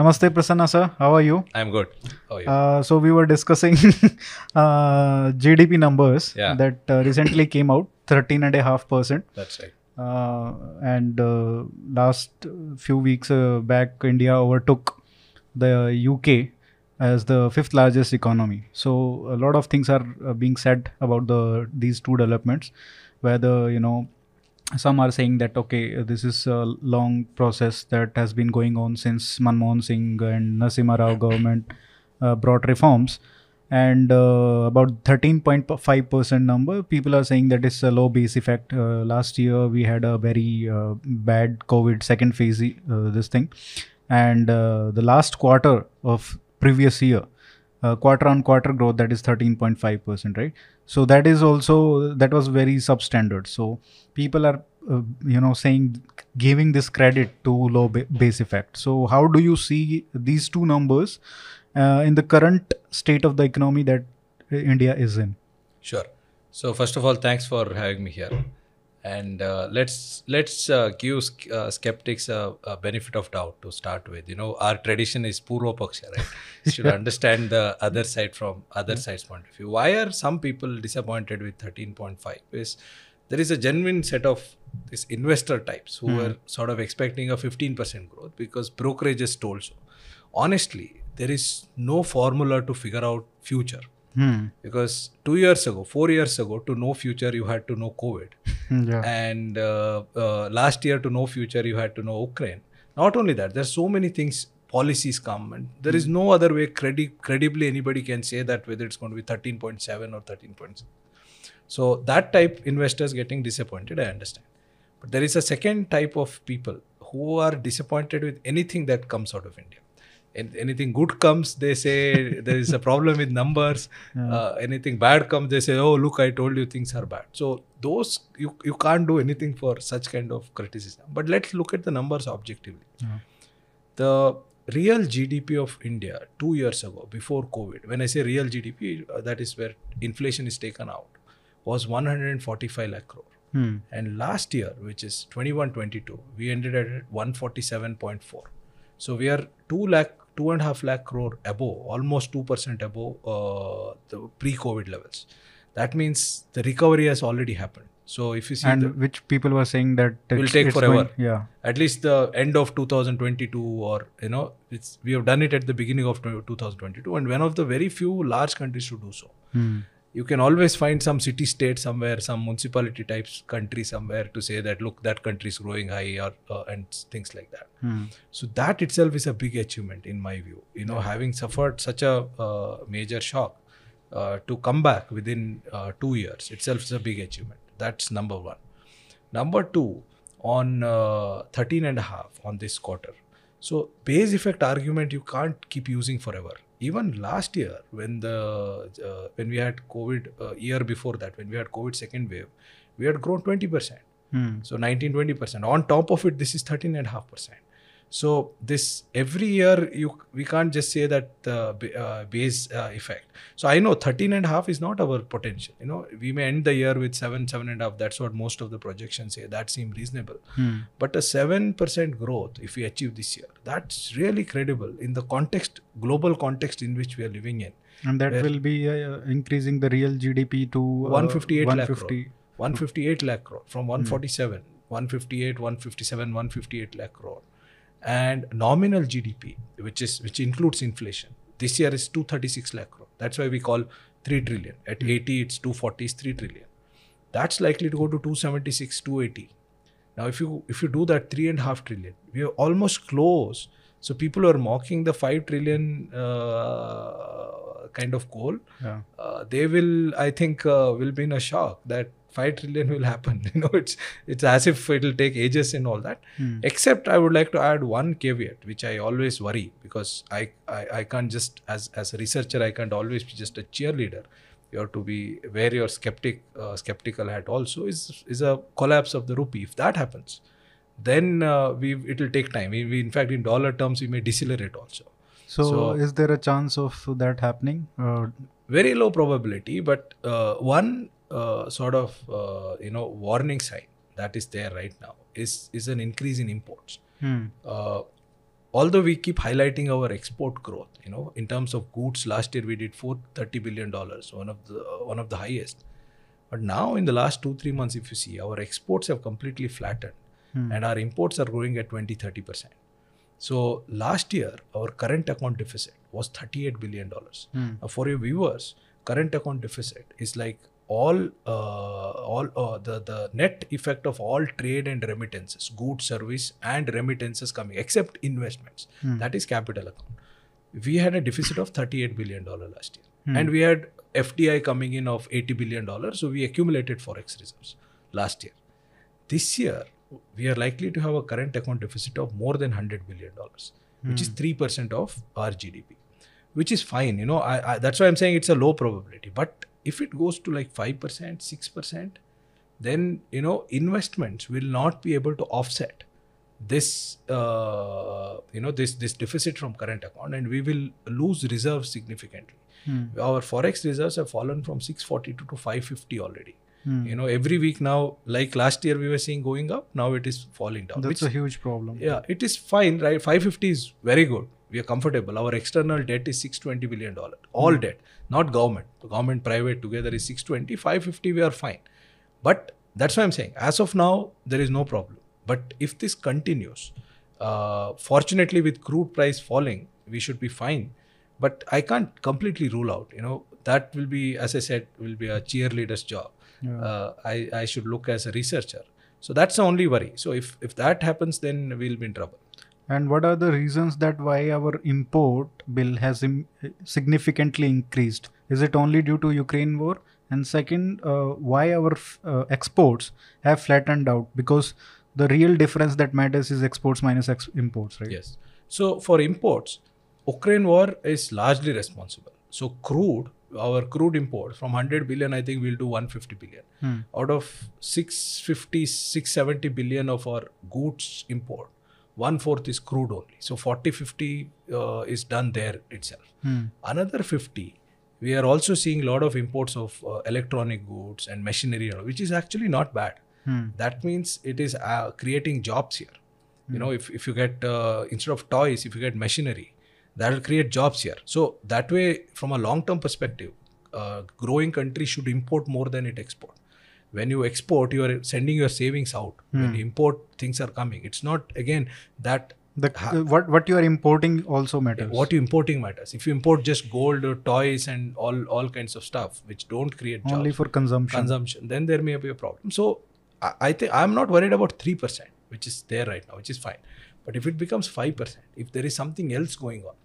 Namaste, Prasanna sir. How are you? I'm good. How are you? Uh, so we were discussing uh, GDP numbers Yeah. that uh, recently came out, thirteen and a half percent. That's right. Uh, and uh, last few weeks uh, back, India overtook the UK as the fifth largest economy. So a lot of things are uh, being said about the these two developments. Whether you know, some are saying that okay, this is a long process that has been going on since Manmohan Singh and Narasimha Rao government uh, brought reforms. And uh, about 13.5% number, people are saying that it's a low base effect. Uh, last year, we had a very uh, bad COVID second phase, uh, this thing. And uh, the last quarter of previous year, uh, quarter on quarter growth, that is 13.5%, right? So that is also, that was very substandard. So people are, uh, you know, saying, giving this credit to low ba- base effect. So how do you see these two numbers uh, in the current state of the economy that India is in? Sure. So first of all, thanks for having me here. And uh, let's let's uh, give uh, skeptics a, a benefit of doubt to start with. You know, our tradition is Purva Paksha, right? You should understand the other side from other side's point of view. Why are some people disappointed with 13.5? Is there is a genuine set of these investor types who were sort of expecting a 15% growth because brokerages told so. Honestly, there is no formula to figure out future Hmm. because two years ago, four years ago, to know future, you had to know COVID. Yeah. And uh, uh, last year, to know future, you had to know Ukraine. Not only that, there's so many things, policies come, and there is no other way credi- credibly anybody can say that whether it's going to be 13.7 or 13.6. So that type investors getting disappointed, I understand. But there is a second type of people who are disappointed with anything that comes out of India. An- anything good comes, they say there is a problem with numbers. Uh, anything bad comes, they say, "Oh, look, I told you things are bad." So those you you can't do anything for such kind of criticism. But let's look at the numbers objectively. Yeah. The real GDP of India two years ago, before COVID, when I say real GDP, uh, that is where inflation is taken out, was 145 lakh crore. Hmm. And last year, which is 21 22, we ended at 147.4. So we are 2 lakh, 2.5 lakh crore above, almost 2% above uh, the pre COVID levels. That means the recovery has already happened. So if you see And the, which people were saying that it Will take forever. going- yeah. at least the end of 2022 or you know it's we have done it at the beginning of 2022 and one of the very few large countries to do so Hmm. You can always find some city state somewhere some municipality types country somewhere to say that look that country is growing high or uh, and things like that. Hmm. so that itself is a big achievement in my view. You know having suffered such a uh, major shock uh, to come back within uh, 2 years itself is a big achievement. That's number 1 number 2 on uh, 13 and a half on this quarter. So base effect argument you can't keep using forever even last year when the uh, when we had covid uh, year before that when we had covid second wave we had grown 20% Hmm. so 19 20% on top of it this is 13.5% so this every year you we can't just say that the ba- uh, base uh, effect. So i know 13 and a half is not our potential. You know we may end the year with 7 7 and a half. That's what most of the projections say. That seem reasonable. Hmm. but a 7% growth if we achieve this year that's really credible in the context global context in which we are living in. And that will be uh, increasing the real GDP to uh, 158 lakh 150. 158 lakh crore from 147 158 157 158 lakh crore and nominal gdp which is which includes inflation this year is 236 lakh crore. That's why we call 3 trillion. At 80 it's 240 is 3 trillion. That's likely to go to 276 280 now if you if you do that three and a half trillion we are almost close. So people are mocking the 5 trillion uh, kind of goal Yeah. uh, they will i think uh, will be in a shock that 5 trillion will happen. You know it's it's as if it will take ages and all that. Hmm. except i would like to add one caveat which i always worry because I, I i can't just as as a researcher i can't always be just a cheerleader. You have to be wear your skeptic uh, skeptical hat also is is a collapse of the rupee. If that happens then uh, we it will take time. We, we, in fact in dollar terms we may decelerate also. So, So- is there a chance of that happening? Uh, very low probability but uh, one uh, sort of uh, you know warning sign that is there right now is is an increase in imports. Hmm. uh, although we keep highlighting our export growth you know in terms of goods last year we did 430 billion dollars one of the one of the highest. But now in the last 2 3 months if you see our exports have completely flattened and our imports are growing at 20 30% so last year our current account deficit was 38 billion dollars. Now for your viewers current account deficit is like all uh, all uh, the the net effect of all trade and remittances goods service and remittances coming except investments. That is capital account. We had a deficit of 38 billion dollar last year. And we had fdi coming in of 80 billion dollars so we accumulated forex reserves last year. This year we are likely to have a current account deficit of more than 100 billion dollars which is 3% of our gdp which is fine you know I, I that's why i'm saying it's a low probability but if it goes to like 5% 6% then you know investments will not be able to offset this uh, you know this this deficit from current account and we will lose reserves significantly. Hmm. Our forex reserves have fallen from 642 to 550 already. Hmm. You know every week now like last year we were seeing going up now it is falling down That's which a huge problem. yeah it is fine right? 550 is very good. We are comfortable. Our external debt is 620 billion dollar all hmm. debt not government. The government private together is 620 550 we are fine. But that's why i'm saying as of now there is no problem. But if this continues uh, fortunately with crude price falling we should be fine. But i can't completely rule out you know that will be as i said will be a cheerleader's job. Uh, I, I should look as a researcher. So that's the only worry. So if if that happens then we'll be in trouble And what are the reasons that why our import bill has Im- significantly increased? Is it only due to Ukraine war? And second, uh, why our f- uh, exports have flattened out? Because the real difference that matters is exports minus ex- imports, right? Yes. So for imports, Ukraine war is largely responsible. So crude, our crude imports from 100 billion, I think we'll do 150 billion. Out of 650, 670 billion of our goods import, one fourth is crude only. So 40, 50 uh, is done there itself. Another 50, we are also seeing a lot of imports of uh, electronic goods and machinery, which is actually not bad. That means it is uh, creating jobs here. You know, if, if you get, uh, instead of toys, if you get machinery, that will create jobs here. So that way, from a long-term perspective, uh, growing country should import more than it export. When you export, you are sending your savings out. When you import, things are coming. It's not again that The, uh, what what you are importing also matters. what you importing matters. If you import just gold or toys and all all kinds of stuff which don't create jobs, only for consumption. consumption, then there may be a problem. So I, I think I'm not worried about three percent, which is there right now, which is fine. But if it becomes five percent, if there is something else going on,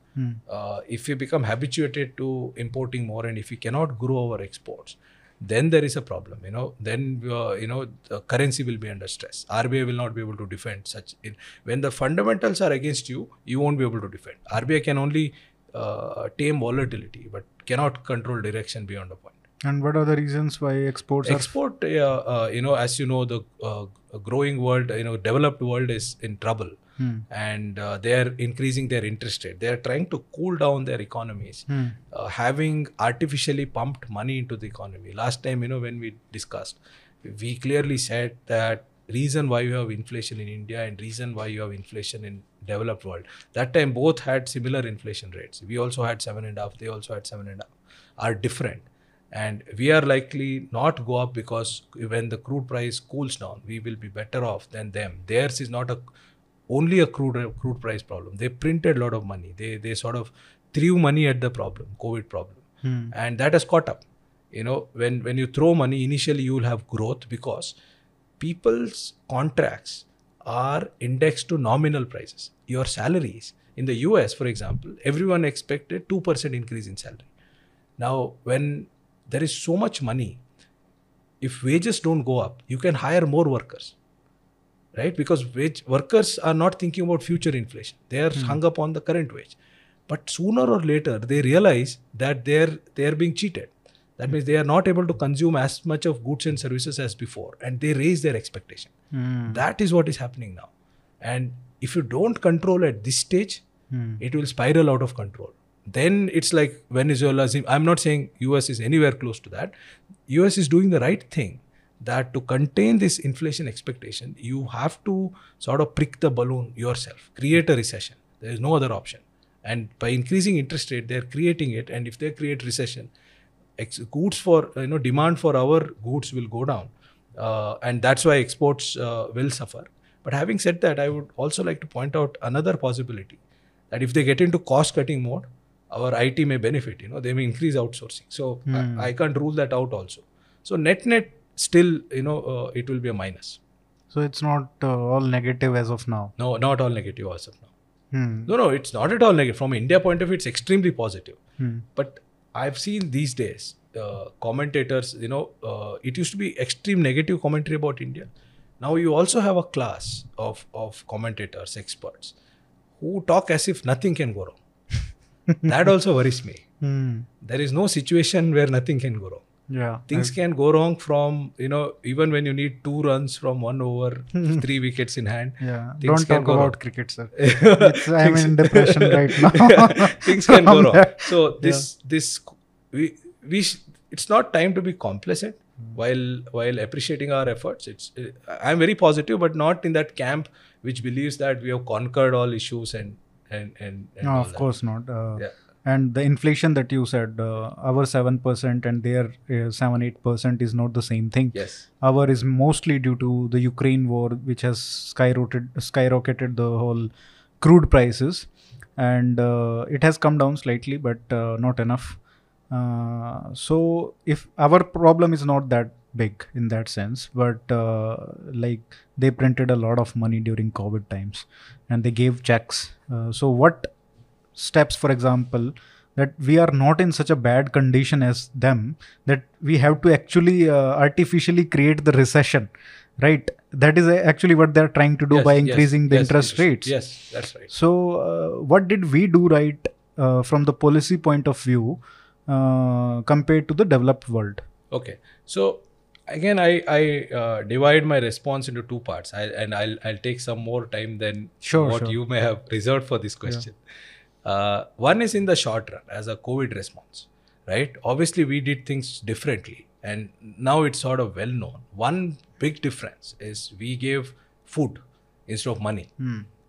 uh, if we become habituated to importing more, and if we cannot grow our exports, then there is a problem. You know, then uh, you know the currency will be under stress. RBI will not be able to defend such. In, when the fundamentals are against you, you won't be able to defend. RBI can only uh, tame volatility, but cannot control direction beyond a point. And what are the reasons why exports are Export, uh, uh, you know, as you know, the uh, growing world, you know, developed world is in trouble, and uh, they are increasing their interest rate. They are trying to cool down their economies, uh, having artificially pumped money into the economy. Last time, you know, when we discussed, we clearly said that reason why you have inflation in India and reason why you have inflation in developed world. That time both had similar inflation rates. We also had seven and a half. They also had seven and a half. Are different and we are likely not go up because when the crude price cools down we will be better off than them theirs is not a only a crude crude price problem. They printed a lot of money. They they sort of threw money at the problem covid problem. Hmm. And that has caught up. You know when when you throw money initially you will have growth because people's contracts are indexed to nominal prices. Your salaries in the us for example everyone expected 2% increase in salary. Now, when there is so much money, if wages don't go up, you can hire more workers, right? Because wage workers are not thinking about future inflation; they are hmm. hung up on the current wage. But sooner or later, they realize that they're they're being cheated. That means they are not able to consume as much of goods and services as before, and they raise their expectation. Hmm. That is what is happening now. And if you don't control at this stage, hmm. it will spiral out of control then it's like Venezuela. I'm not saying US is anywhere close to that. US is doing the right thing that to contain this inflation expectation, you have to sort of prick the balloon yourself, create a recession. There is no other option. And by increasing interest rate, they are creating it. And if they create recession, ex- goods for you know demand for our goods will go down, uh, and that's why exports uh, will suffer. But having said that, I would also like to point out another possibility that if they get into cost cutting mode, our IT may benefit. You know, they may increase outsourcing. So I, I can't rule that out also. So net net still you know uh, it will be a minus. So it's not uh, all negative as of now. No, not all negative as of now. Hmm. No, no, it's not at all negative. From India point of view, it's extremely positive. Hmm. But I've seen these days uh, commentators, you know, uh, it used to be extreme negative commentary about India. Now you also have a class of, of commentators, experts, who talk as if nothing can go wrong. that also worries me. Hmm. There is no situation where nothing can go wrong. Yeah. Things can go wrong from, you know, even when you need two runs from one over, three wickets in hand. Yeah. Things Don't can talk go about wrong. cricket, sir. It's, I'm in depression right now. things can go wrong. that. So this this we we sh- it's not time to be complacent Hmm. while while appreciating our efforts. It's uh, I'm very positive, but not in that camp which believes that we have conquered all issues and and and, and no, of that. course not. Uh, Yeah. And the inflation that you said, uh, our 7% and their uh, 7 8% is not the same thing. Yes. Our is mostly due to the Ukraine war, which has skyrocketed, skyrocketed the whole crude prices. And uh, it has come down slightly, but uh, not enough. Uh, so, if our problem is not that big in that sense, but uh, like they printed a lot of money during COVID times and they gave checks. Uh, so, what steps, for example, that we are not in such a bad condition as them that we have to actually uh, artificially create the recession right that is actually what they're trying to do Yes, by yes, increasing the yes, interest yes, rates Yes, that's right. so uh, what did we do right uh, from the policy point of view uh, compared to the developed world Okay. So again, I I uh, divide my response into two parts, I, and I'll I'll take some more time than Sure, what sure. you may have reserved for this question. Uh, one is in the short run as a COVID response, right? Obviously, we did things differently, and now it's sort of well known. One big difference is we gave food instead of money,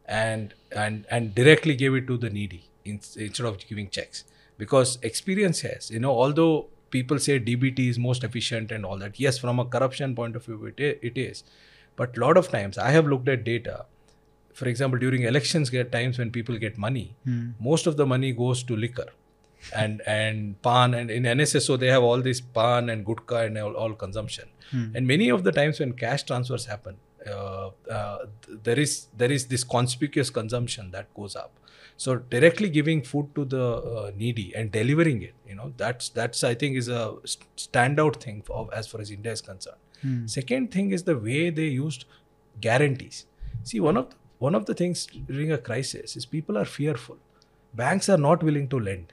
and and and directly gave it to the needy in, instead of giving checks because experience has you know although people say dbt is most efficient and all that yes from a corruption point of view it, it is but a lot of times i have looked at data for example during elections get times when people get money. Most of the money goes to liquor and and pan and in nsso they have all this pan and gutka and all, all consumption. And many of the times when cash transfers happen uh, uh, there is there is this conspicuous consumption that goes up. So directly giving food to the uh, needy and delivering it you know that's that's i think is a standout thing for, as far as india is concerned. Second thing is the way they used guarantees. See one of the, one of the things during a crisis is people are fearful banks are not willing to lend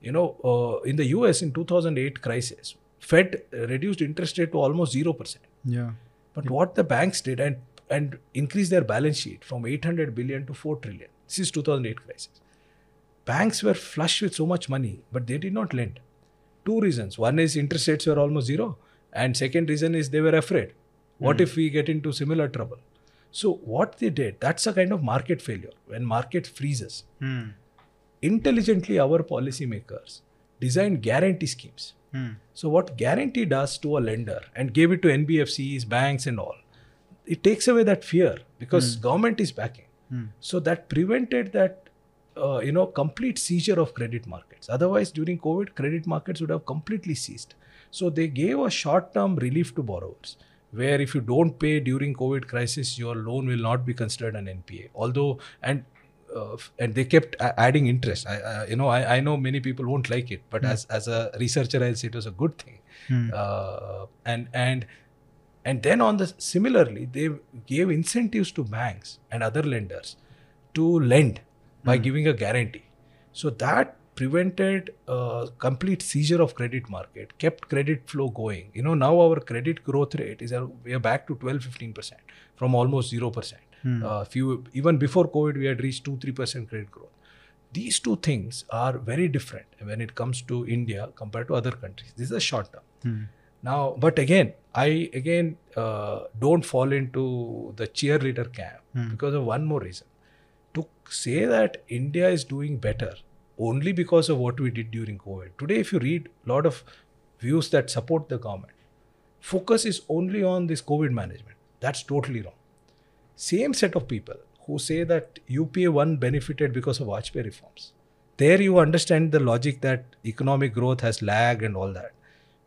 you know uh, in the us in 2008 crisis fed reduced interest rate to almost 0% yeah but what the banks did and and increased their balance sheet from 800 billion to 4 trillion. This is 2008 crisis. Banks were flush with so much money, but they did not lend. Two reasons. One is interest rates were almost zero, and second reason is they were afraid. What if we get into similar trouble? So what they did, that's a kind of market failure. When market freezes, hmm. intelligently our policymakers designed guarantee schemes. Hmm. So what guarantee does to a lender and gave it to NBFCs, banks and all, it takes away that fear because hmm. government is backing. So that prevented that uh, you know complete seizure of credit markets. Otherwise, during COVID, credit markets would have completely ceased. So they gave a short-term relief to borrowers, where if you don't pay during COVID crisis, your loan will not be considered an NPA. Although and uh, and they kept adding interest. I, you know I, I know many people won't like it, but as as a researcher, I'll say it was a good thing. Uh, and and and then on the similarly, they gave incentives to banks and other lenders to lend by giving a guarantee. So that prevented uh, complete seizure of credit market, kept credit flow going. You know now our credit growth rate is uh, we are back to 12 15 percent from almost zero percent. Uh, few even before COVID we had reached two three percent credit growth. These two things are very different when it comes to India compared to other countries. This is a short term. Now, but again, I again uh, don't fall into the cheerleader camp because of one more reason. to say that India is doing better only because of what we did during COVID. Today, if you read a lot of views that support the government, focus is only on this COVID management. That's totally wrong. Same set of people who say that UPA 1 benefited because of Vajpayee reforms. There you understand the logic that economic growth has lagged and all that.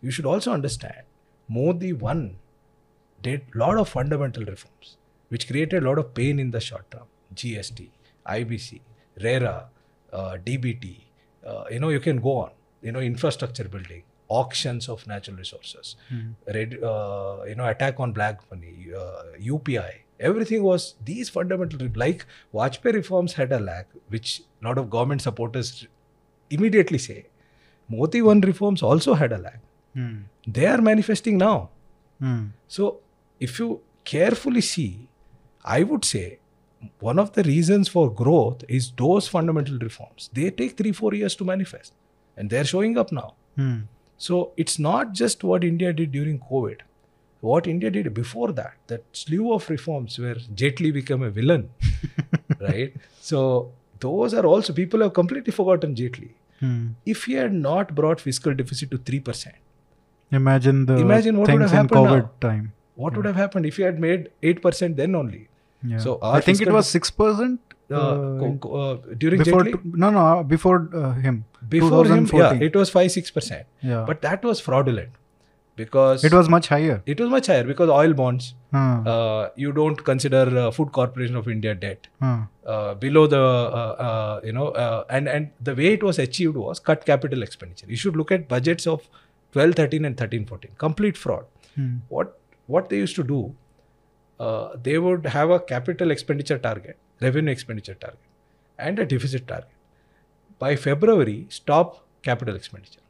You should also understand Modi 1 did a lot of fundamental reforms which created a lot of pain in the short term. GST, IBC, RERA, DBT, uh, you know, you can go on, you know, infrastructure building, auctions of natural resources, uh, you know, attack on black money, uh, UPI, everything was these fundamental, like Vajpayee reforms had a lag, which a lot of government supporters immediately say. Modi 1 reforms also had a lag. Hmm. They are manifesting now. Hmm. So, if you carefully see, I would say one of the reasons for growth is those fundamental reforms. They take three, four years to manifest, and they're showing up now. Hmm. So, it's not just what India did during COVID. What India did before that, that slew of reforms where Jaitley became a villain, right? So, those are also, people have completely forgotten Jaitley. Hmm. If he had not brought fiscal deficit to 3%, Imagine the Imagine what would have in happened COVID now. time. what would have happened if he had made 8% then only? Yeah. So I think it was six percent uh, co- co- uh, during before. T- no, no, uh, before uh, him. before him, yeah, it was 5 6%. Yeah, But that was fraudulent because it was much higher. it was much higher because oil bonds, uh, you don't consider uh, Food Corporation of India debt. Uh, below the, uh, uh, you know, uh, and, and the way it was achieved was cut capital expenditure. You should look at budgets of 12, 13, and 13, 14. Complete fraud. Hmm. what what they used to do uh, they would have a capital expenditure target revenue expenditure target and a deficit target. By february stop capital expenditure.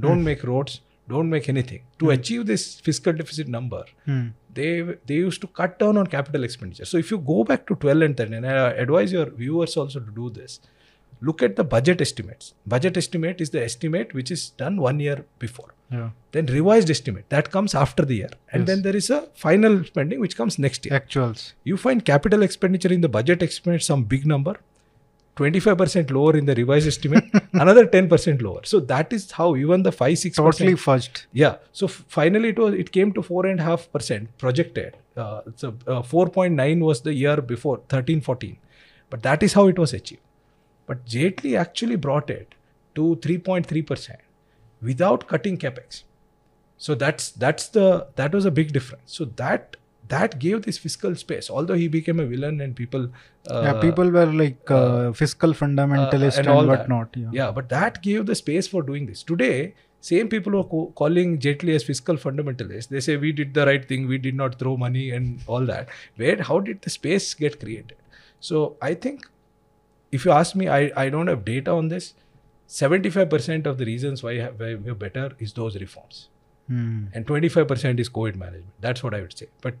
Don't make roads don't make anything. To achieve this fiscal deficit number Hmm. they they used to cut down on capital expenditure. So if you go back to 12 and 13 and i advise your viewers also to do this look at the budget estimates. Budget estimate is the estimate which is done one year before. Yeah. then revised estimate that comes after the year. And Yes. then there is a final spending which comes next year. Actuals. you find capital expenditure in the budget estimate some big number 25% lower in the revised estimate another 10% lower. So that is how even the 5 6 Totally fudged. yeah. So f- finally it was it came to four and a half percent projected. Uh, so uh, 4.9 was the year before 13 14 but that is how it was achieved but Jaitley actually brought it to 3.3 percent without cutting capex so that's that's the that was a big difference so that that gave this fiscal space although he became a villain and people uh, yeah, people were like uh, fiscal fundamentalist and and, all that. whatnot. Yeah. yeah, but that gave the space for doing this. Today, same people who are co- calling Jaitley as fiscal fundamentalist. They say we did the right thing, we did not throw money and all that. Where, how did the space get created? So I think, if you ask me, I, I don't have data on this. 75% of the reasons why, why we're better is those reforms. Hmm. And 25% is COVID management. That's what I would say. But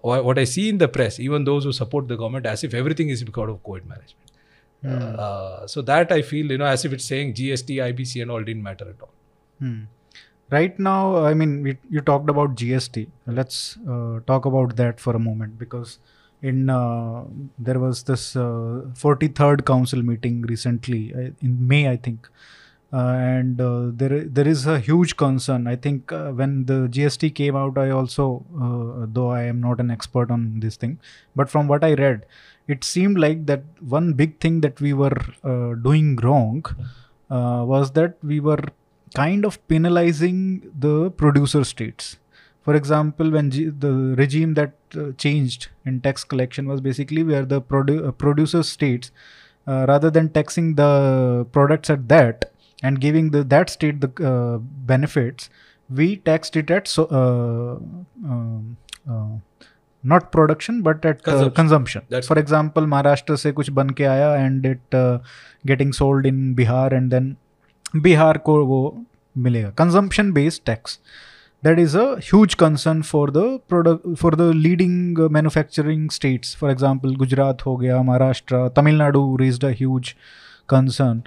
what I see in the press, even those who support the government, as if everything is because of COVID management. Uh, so that I feel, you know, as if it's saying GST, IBC, and all didn't matter at all. Hmm. Right now, I mean, we, you talked about GST. Let's uh, talk about that for a moment because in uh, there was this uh, 43rd council meeting recently in May, I think, uh, and uh, there there is a huge concern. I think uh, when the GST came out, I also, uh, though I am not an expert on this thing, but from what I read, it seemed like that one big thing that we were uh, doing wrong uh, was that we were kind of penalizing the producer states for example when G- the regime that uh, changed in tax collection was basically where the produ- uh, producer states uh, rather than taxing the products at that and giving the that state the uh, benefits we taxed it at so uh, um, uh, not production but at consumption, consumption. That's for example maharashtra se kuch ban ke aaya and it getting sold in bihar and then bihar ko wo milega. Consumption based tax that is a huge concern for the product for the leading uh, manufacturing states. For example gujarat ho gaya maharashtra tamil nadu raised a huge concern.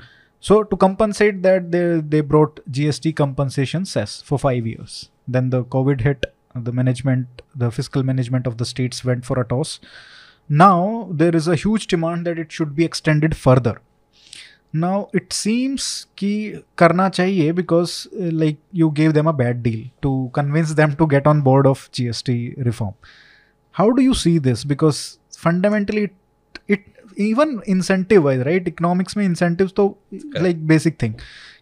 So to compensate that they they brought gst compensation cess for 5 years. Then the covid hit the management the fiscal management of the states went for a toss. Now there is a huge demand that it should be extended further now it seems कि करना चाहिए because like you gave them a bad deal to convince them to get on board of G S T reform how do you see this because fundamentally it even incentive wise right economics में incentive तो like basic thing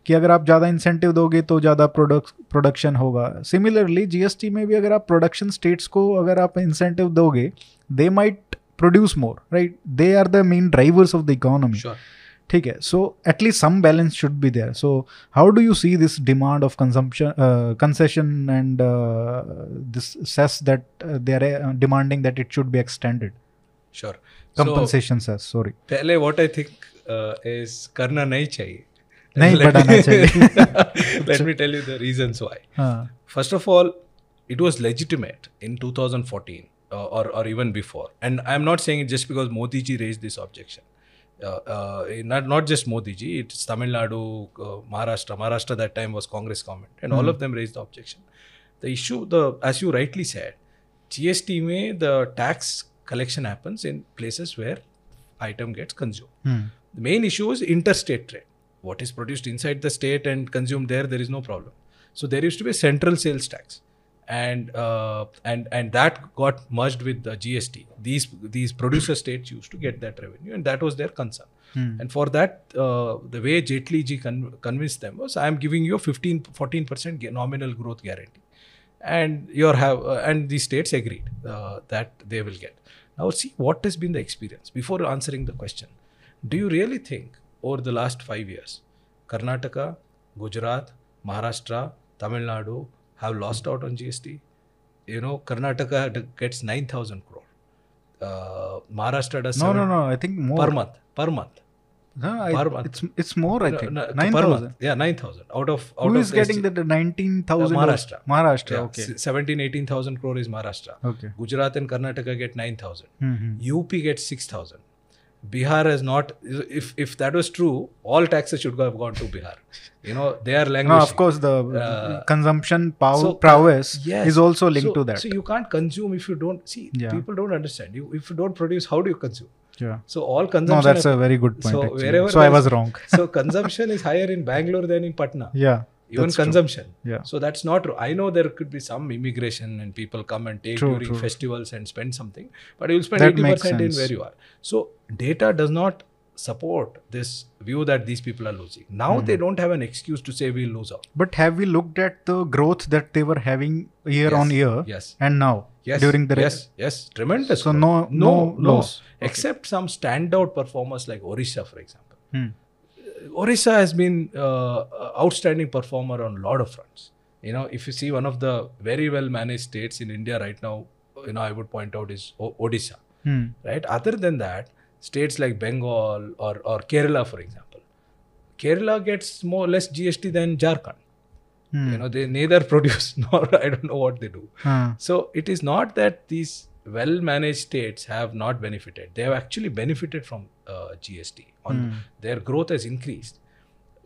कि अगर आप ज़्यादा incentive दोगे तो ज़्यादा product production होगा। सिमिलरली जीएसटी में भी अगर आप प्रोडक्शन स्टेट्स को अगर आप इंसेंटिव दोगे they might produce more right they are the main drivers of the economy ठीक है so at least some balance should be there so how do you see this demand of consumption concession and this cess that they are demanding that it should be extended Sure. So, compensation cess sorry पहले what I think uh, is करना नहीं चाहिए. नहीं Let बढ़ाना me- चाहिए Let me tell you the reasons why. हाँ First of all, it was legitimate in 2014 uh, or, or even before. And I'm not saying it just because Modi ji raised this objection. Uh, uh, not, not just Modi ji, it's Tamil Nadu, uh, Maharashtra. Maharashtra that time was Congress government, and all of them raised the objection. The issue, the as you rightly said, GST में the tax collection happens in places where item gets consumed. Hmm. The main issue is interstate trade. What is produced inside the state and consumed there, there is no problem. So there used to be a central sales tax, and uh, and and that got merged with the GST. These these producer states used to get that revenue, and that was their concern. Hmm. And for that, uh, the way Jaitley ji con- convinced them was, I am giving you a 15 14 percent nominal growth guarantee, and your have uh, and the states agreed uh, that they will get. Now see what has been the experience before answering the question. Do you really think over the last five years, Karnataka, Gujarat, Maharashtra, Tamil Nadu have lost out on GST? You know, Karnataka gets 9,000 crore. Uh, Maharashtra does No, no, no. I think more. per month. Per month. No, I- per month. It's it's more. I think no, nine per Yeah, 9,000 out of out Who of getting the nineteen thousand? Uh, Maharashtra. Maharashtra. Yeah, Okay. s- 17 18,000 crore is Maharashtra. Okay. Gujarat and Karnataka get 9,000. Mm-hmm. UP gets 6,000. Bihar has not. If if that was true, all taxes should have gone to Bihar. You know they are No, of course the Uh, consumption pow- so, prowess yes. is also linked so, to that. So you can't consume if you don't see. Yeah. People don't understand. You if you don't produce, how do you consume? yeah. So all consumption. No, that's a very good point. so actually. wherever so I was wrong. so consumption is higher in Bangalore than in Patna. Yeah. Even that's true. consumption. Yeah. So that's not true. I know there could be some immigration and people come and take True, during true. festivals and spend something, but you'll spend eighty percent in where you are. So data does not support this view that these people are losing. Now Hmm. they don't have an excuse to say we'll lose out. But have we looked at the growth that they were having year Yes. on year Yes. and now Yes. during the yes, yes, tremendous. So growth. no- no, no no. loss. Okay. Except some standout performers like Orissa, for example. Hmm. Orissa has been uh, outstanding performer on a lot of fronts. You know, if you see one of the very well managed states in India right now, you know, I would point out is o- Odisha, Hmm. right? Other than that, states like Bengal or, or Kerala, for example, Kerala gets more or less GST than Jharkhand. Hmm. You know, they neither produce nor I don't know what they do. So it is not that these well managed states have not benefited. They have actually benefited from uh, GST. On Hmm. their growth has increased,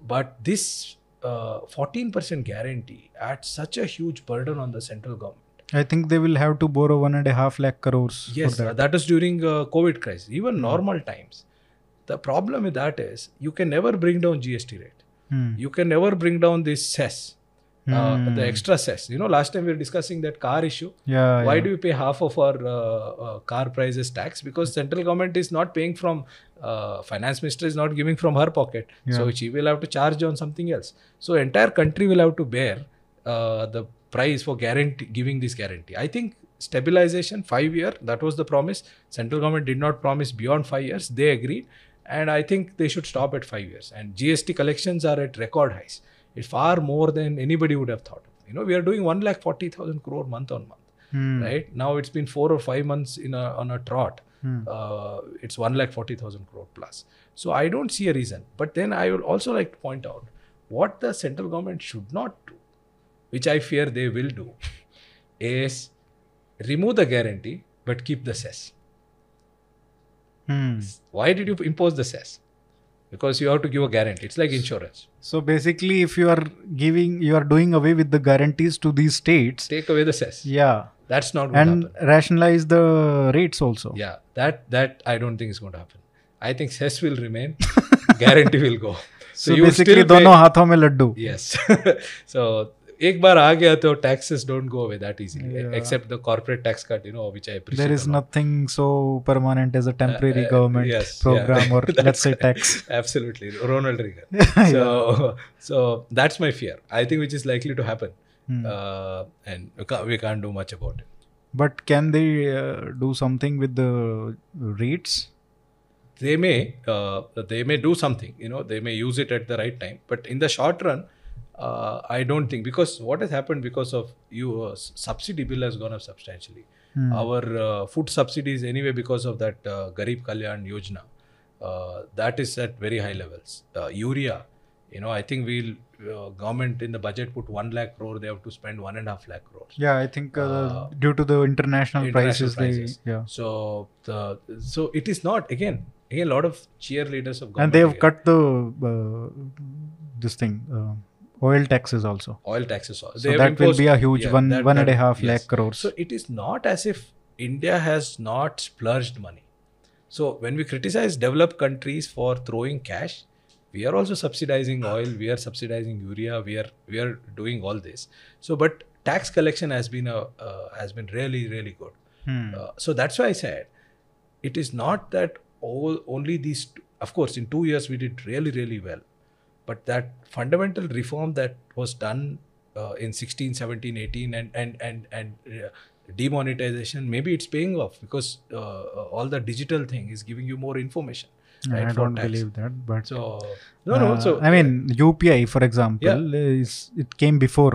but this uh, 14% guarantee adds such a huge burden on the central government. I think they will have to borrow one and a half lakh crores Yes, for uh, that. that was during uh, COVID crisis. Even normal times, the problem with that is you can never bring down GST rate. Hmm. You can never bring down this cess, uh, Hmm. the extra cess. You know, last time we were discussing that car issue. Yeah. why yeah. do we pay half of our uh, uh, car prices tax because central government is not paying from uh, finance minister is not giving from her pocket yeah. so she will have to charge on something else so entire country will have to bear uh, the price for guarantee giving this guarantee i think stabilization 5 year that was the promise central government did not promise beyond 5 years they agreed and i think they should stop at 5 years and gst collections are at record highs it's far more than anybody would have thought you know we are doing 1 lakh 40000 crore month on month Hmm. right? Now it's been four or five months in a on a trot. Hmm. uh, it's 1 lakh 40000 crore plus. So i don't see a reason. But then i would also like to point out what the central government should not do which i fear they will do is remove the guarantee but keep the cess. Hmm. why did you impose the cess because you have to give a guarantee. It's like insurance. So basically if you are giving you are doing away with the guarantees to these states take away the cess. yeah. That's not and happen. rationalize the rates also. Yeah that that i don't think is going to happen. I think cess will remain. Guarantee will go. So, so you basically dono hathon mein laddu. Yes. So एक बार आ गया तो taxes don't go away that easily Yeah. except the corporate tax cut you know which I appreciate. There is a lot. nothing so permanent as a temporary Uh, uh, government yes, program yeah. or let's That's- say tax. Absolutely, Ronald Reagan. Yeah. So, so that's my fear. I think which is likely to happen, Hmm. uh, and we can't, we can't do much about it. But can they uh, do something with the rates? They may, uh, they may do something. You know, they may use it at the right time. But in the short run, uh, I don't think because what has happened because of you uh, subsidy bill has gone up substantially. Hmm. Our uh, food subsidies anyway because of that uh, Garib Kalyan Yojana, uh, that is at very high levels. Uh, urea, you know, I think we'll uh, government in the budget put one lakh crore, they have to spend one and a half lakh crores. Yeah, I think due to the international, international prices, prices. they yeah, So the so it is not again again a lot of cheerleaders of government and they have cut the uh, this thing oil taxes also. oil taxes. also. So that will be a huge yeah, one that- one and a half yes. lakh crores. So it is not as if India has not splurged money. So when we criticize developed countries for throwing cash, we are also subsidizing oil, we are subsidizing urea, we are we are doing all this. So but tax collection has been a uh, has been really really good. Hmm. Uh, so that's why I said it is not that all, only these. Two, of course, in two years we did really really well, but that fundamental reform that was done uh, in 16, 17, 18, and and and and uh, demonetization, maybe it's paying off because uh, all the digital thing is giving you more information. Right, I don't tax. believe that, but So no, no. Uh, So I mean UPI, for example, is it came before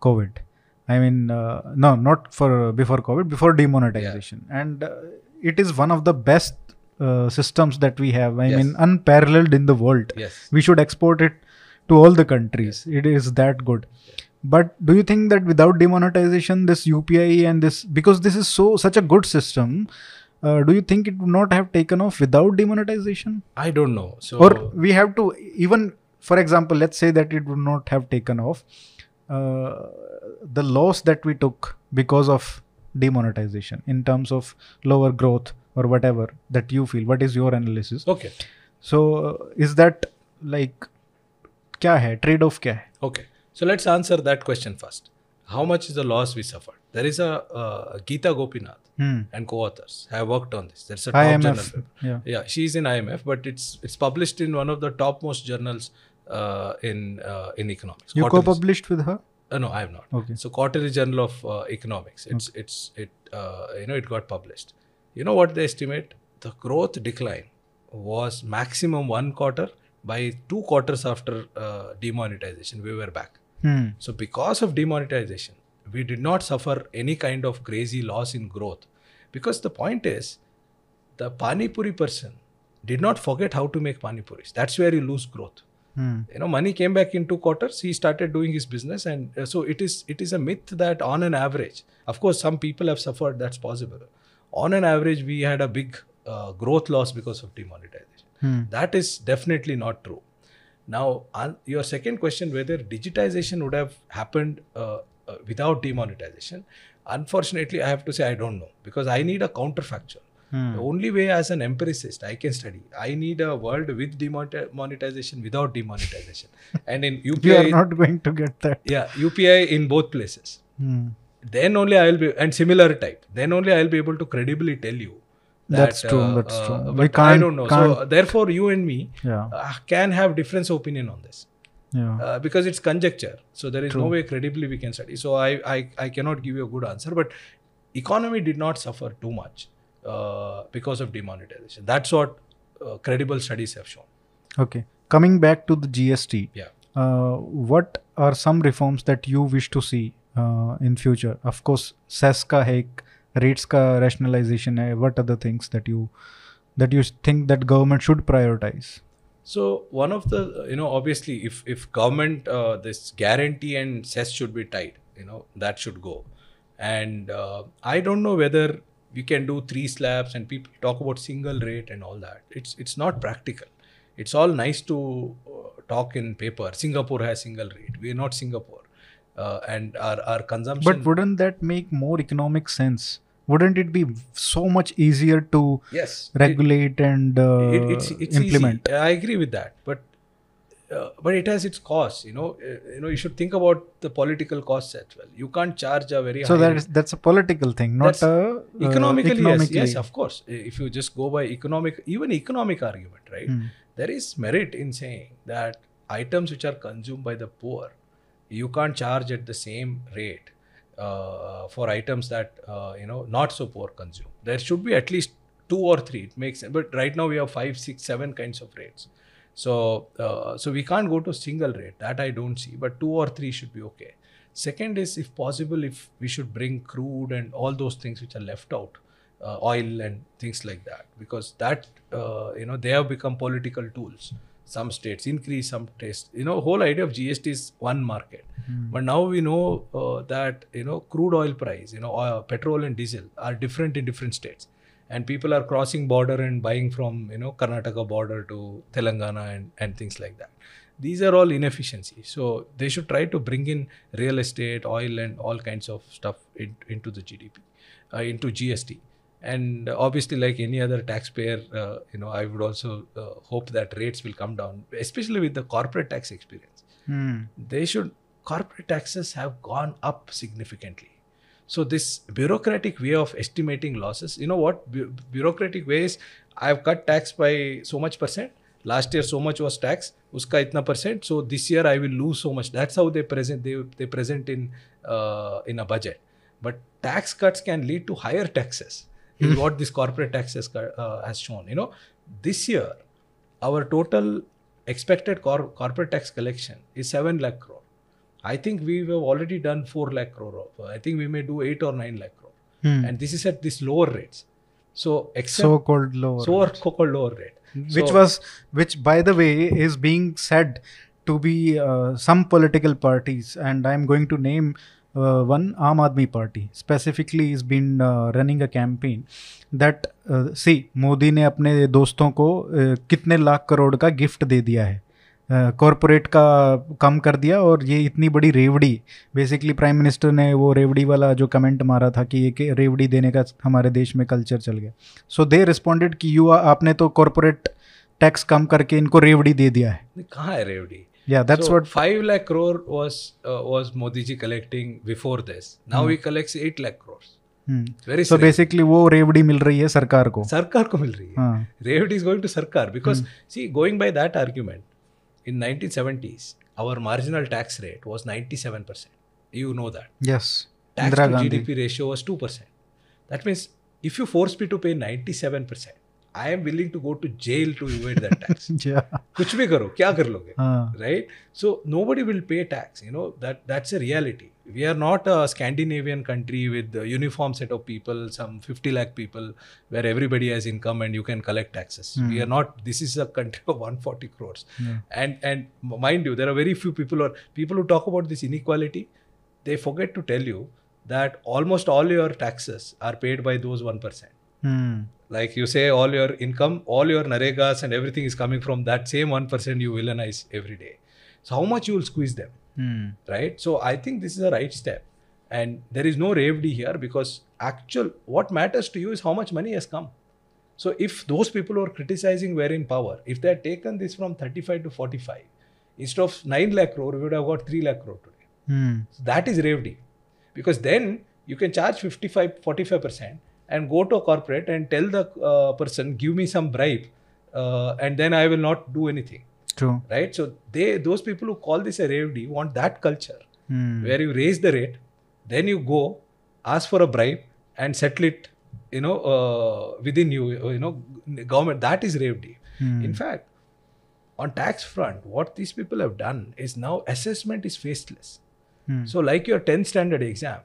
COVID. I mean, uh, no, not for before COVID, before demonetization, and uh, it is one of the best uh, systems that we have. I Yes. mean, unparalleled in the world. yes, We should export it to all the countries. It is that good. But do you think that without demonetization, this UPI and this because this is so such a good system, uh, do you think it would not have taken off without demonetization? I don't know. So or we have to even for example let's say that it would not have taken off uh, the loss that we took because of demonetization in terms of lower growth or whatever that you feel what is your analysis okay so uh, is that like kya hai trade off kya hai okay so let's answer that question first how much is the loss we suffered there is a uh, Gita Gopinath hmm. and co-authors have worked on this. There's a top IMF. journal. Yeah. yeah, she's in IMF, but it's it's published in one of the topmost journals uh, in uh, in economics. You Quarterly. co-published with her? Uh, no, I have not. Okay. So Quarterly Journal of uh, Economics. It's okay. it's it uh, you know it got published. You know what they estimate? The growth decline was maximum one quarter. By two quarters after uh, demonetization, we were back. hmm. So because of demonetization, we did not suffer any kind of crazy loss in growth. Because the point is, the Pani Puri person did not forget how to make Pani Puris. That's where you lose growth. Hmm. You know, money came back in two quarters. He started doing his business, and uh, so it is. It is a myth that on an average, of course, some people have suffered. That's possible. On an average, we had a big uh, growth loss because of demonetization. Hmm. That is definitely not true. Now, on your second question, whether digitization would have happened uh, uh, without demonetization, unfortunately, I have to say I don't know because I need a counterfactual. Hmm. The only way, as an empiricist, I can study. I need a world with demonetization, without demonetization, and in UPI you are not going to get that yeah, UPI in both places. Hmm. Then only I will be, and similar type. Then only I will be able to credibly tell you. That, That's true, that's true. uh, but I can't- don't know. So therefore, you and me yeah uh, can have difference opinion on this yeah uh, because it's conjecture. So there is no way credibly we can study. So I, I I cannot give you a good answer. But economy did not suffer too much uh, because of demonetization. That's what uh, credible studies have shown. Okay. Coming back to the GST, Yeah. uh, what are some reforms that you wish to see uh, uh, in future. Of course sas ka hai rates ka rationalization hai what are the things that you that you think that government should prioritize? So one of the you know obviously if if government uh, this guarantee and cess should be tied, you know that should go. And uh, i don't know whether we can do three slabs and people talk about single rate and all that. It's it's not practical. It's all nice to uh, talk in paper. Singapore has single rate. We're not singapore uh, and our our consumption. But wouldn't that make more economic sense? Wouldn't it be so much easier to yes, it- regulate and uh, it, it's it's implement? Easy. I agree with that, but uh, but it has its costs. You know, uh, you know, you should think about the political costs as well. You can't charge a very So high that is that's a political thing, not That's a uh, economically, economically. Yes, yes, of course. If you just go by economic, even economic argument, right? Hmm. There is merit in saying that items which are consumed by the poor, you can't charge at the same rate uh, for items that uh, you know not so poor consume. There should be at least two or three. It makes sense. But right now we have five, six, seven kinds of rates. So uh, so we can't go to single rate. That I don't see. But two or three should be okay. Second is if possible, if we should bring crude and all those things which are left out, uh, oil and things like that, because that uh, you know they have become political tools. Some states increase, some states. You know, whole idea of GST is one market, but now we know uh, that you know crude oil price, you know, oil, petrol and diesel are different in different states, and people are crossing border and buying from you know Karnataka border to Telangana and and things like that. These are all inefficiencies. So they should try to bring in real estate oil and all kinds of stuff in, into the gdp uh, into gst and obviously like any other taxpayer uh, you know i would also uh, hope that rates will come down especially with the corporate tax experience. Hmm. they should corporate taxes have gone up significantly. So this bureaucratic way of estimating losses you know what? Bu- bureaucratic ways i've cut tax by so much percent. Last year so much was tax. Uska itna percent. So this year i will lose so much. That's how they present they, they present in uh, in a budget. But tax cuts can lead to higher taxes is what this corporate tax has, uh, has shown you know this year our total expected cor- corporate tax collection is 7 lakh crore. I think we have already done 4 lakh crore. Of, I think we may do 8 or 9 lakh crore. Hmm. And this is at this lower rates. So, except so-called lower, so called lower rate. which So- was which by the way is being said to be uh, some political parties, and I'm going to name uh, one Aam Aadmi Party specifically is been uh, running a campaign that uh, see Modi ने अपने दोस्तों को uh, कितने लाख करोड़ का gift दे दिया है। Corporate का कम कर दिया और ये इतनी बड़ी रेवड़ी बेसिकली प्राइम मिनिस्टर ने वो रेवड़ी वाला जो कमेंट मारा था कि ये रेवड़ी देने का हमारे देश में कल्चर चल गया। सो दे रिस्पॉन्डेड कि यू आपने तो कॉरपोरेट टैक्स कम करके इनको रेवड़ी दे दिया है। कहाँ है रेवड़ी? Yeah, that's so what five lakh crore was uh, was Modi collecting before this. Now hmm. he collects eight lakh crores. Very so basically वो रेवड़ी मिल रही है sarkar को सरकार को मिल रही है revdi is going to sarkar because see going by that argument in 1970s our marginal tax rate was 97%. You know that. Yes. Tax Indira to Gandhi. GDP ratio was 2%. That means if you force me to pay 97%, I am willing to go to jail to evade that tax. Yeah. कुछ भी करो क्या कर लोगे हाँ right so nobody will pay tax you know that that's a reality we are not a scandinavian country with a uniform set of people some 50 lakh people where everybody has income and you can collect taxes we are not this is a country of 140 crores and and mind you there are very few people or people who talk about this inequality they forget to tell you that almost all your taxes are paid by those 1% hmm like you say all your income all your NREGAs and everything is coming from that same 1% you villainize every day. So how much you will squeeze them? Hmm. right? So i think this is a right step. And there is no revdi here because actual what matters to you is how much money has come. So if those people who are criticizing were in power if they had taken this from 35 to 45 instead of 9 lakh crore we would have got 3 lakh crore today. Hmm. so that is revdi because then you can charge 55 45% and go to a corporate and tell the uh, person, give me some bribe, uh, and then I will not do anything. True. Right. So they those people who call this a rave want that culture hmm. where you raise the rate, then you go ask for a bribe and settle it. You know, uh, within you, you know, government. That is rave hmm. In fact, on tax front, what these people have done is now assessment is faceless. Hmm. So, like your 10th standard exam,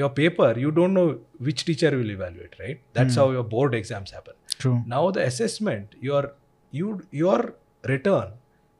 your paper you don't know which teacher will evaluate right? That's mm. how your board exams happen. True. Now the assessment your you your return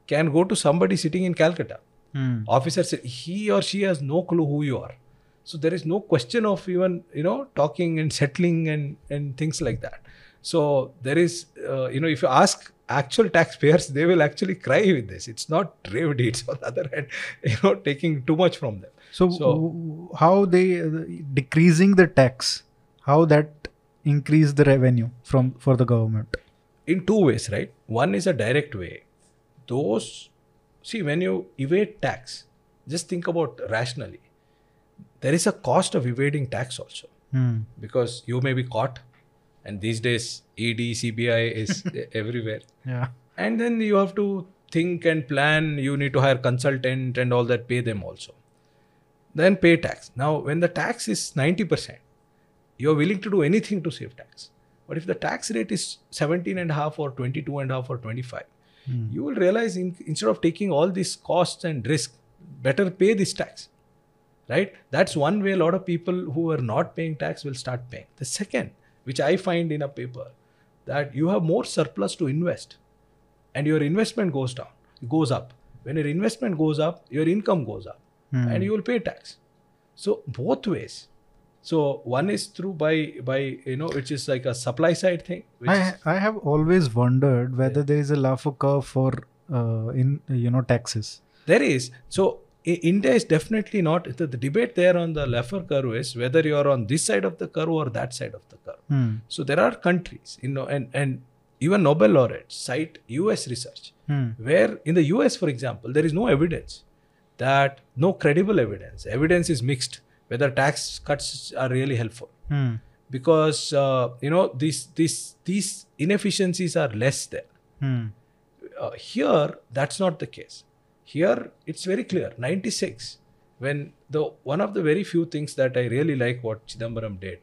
can go to somebody sitting in calcutta. Mm. officer he or she has no clue who you are. So there is no question of even you know talking and settling and and things like that. So there is uh, you know if you ask actual taxpayers they will actually cry with this. It's not trade deeds on the other hand you know taking too much from them. So, So- how they uh, decreasing the tax? How that increase the revenue from for the government? in two ways right one is a direct way those see when you evade tax just think about rationally there is a cost of evading tax also Hmm. because you may be caught and these days ed cbi is everywhere Yeah. and then you have to think and plan you need to hire consultant and all that pay them also then pay tax. Now when the tax is 90% you're willing to do anything to save tax. But if the tax rate is 17 and a half or 22 and a half or 25 Hmm. you will realize in, instead of taking all these costs and risk better pay this tax right? That's one way a lot of people who are not paying tax will start paying. The second which i find in a paper that you have more surplus to invest and your investment goes down goes up. When your investment goes up your income goes up Hmm. and you will pay tax so both ways so one is through by by you know which is like a supply side thing which I I have always wondered whether there is a Laffer curve for uh, in you know taxes. There is. So India is definitely not. The, the debate there on the Laffer curve is whether you are on this side of the curve or that side of the curve. Hmm. So there are countries, you know, and and even Nobel laureates cite U.S. research Hmm. where in the U.S., for example, there is no evidence that no credible evidence. Evidence is mixed whether tax cuts are really helpful Hmm. because uh, you know these these these inefficiencies are less there Hmm. uh, here that's not the case here it's very clear 96 when the one of the very few things that i really like what chidambaram did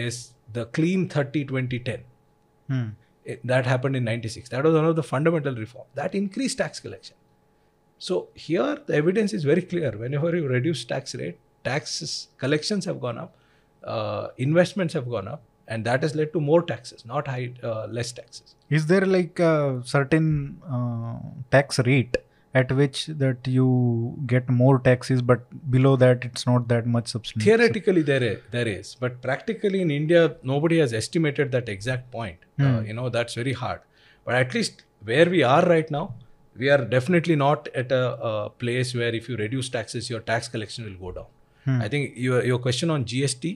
is the clean 30 2010 Hmm. It- that happened in 96 that was one of the fundamental reform that increased tax collection so here the evidence is very clear. Whenever you reduce tax rate taxes collections have gone up uh, investments have gone up and that has led to more taxes not high uh, less taxes. Is there like a certain uh, tax rate at which that you get more taxes, but below that it's not that much substantial? theoretically there is, there is. But practically in india nobody has estimated that exact point. Uh, Hmm. you know that's very hard. But at least where we are right now we are definitely not at a, a place where if you reduce taxes your tax collection will go down Hmm. i think your, your question on gst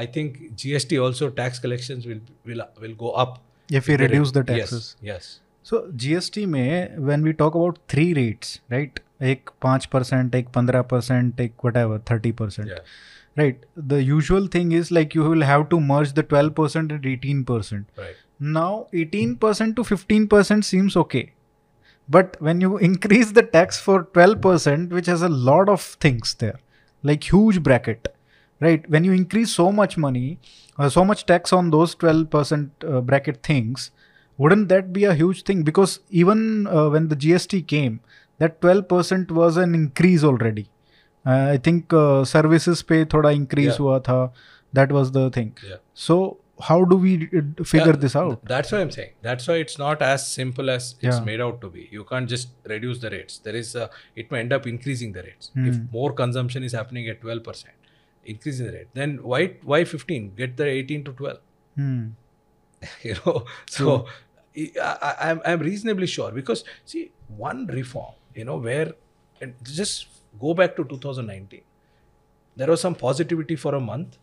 i think gst also tax collections will will will go up if we reduce the yes taxes. yes So GST में when we talk about three rates, right? एक पाँच percent एक पंद्रह percent एक whatever thirty percent yeah right the usual thing is like you will have to merge the 12% and 18% right now 18% to 15% seems okay But when you increase the tax for 12%, which has a lot of things there, like huge bracket, right? When you increase so much money, uh, so much tax on those 12% uh, bracket things, wouldn't that be a huge thing? Because even uh, when the GST came, that 12% was an increase already. Uh, I think uh, services pay thoda increase yeah. hua tha. That was the thing. Yeah. So how do we uh, figure Yeah, this out That's what I'm saying. That's why it's not as simple as it's Yeah. made out to be. You can't just reduce the rates. There is a, it may end up increasing the rates. If Hmm. more consumption is happening at 12%, increasing the rate, then why why 15? Get the 18 to 12. Hmm. you know, so I, I, I'm I'm reasonably sure because see one reform, you know, where and just go back to 2019. There was some positivity for a month,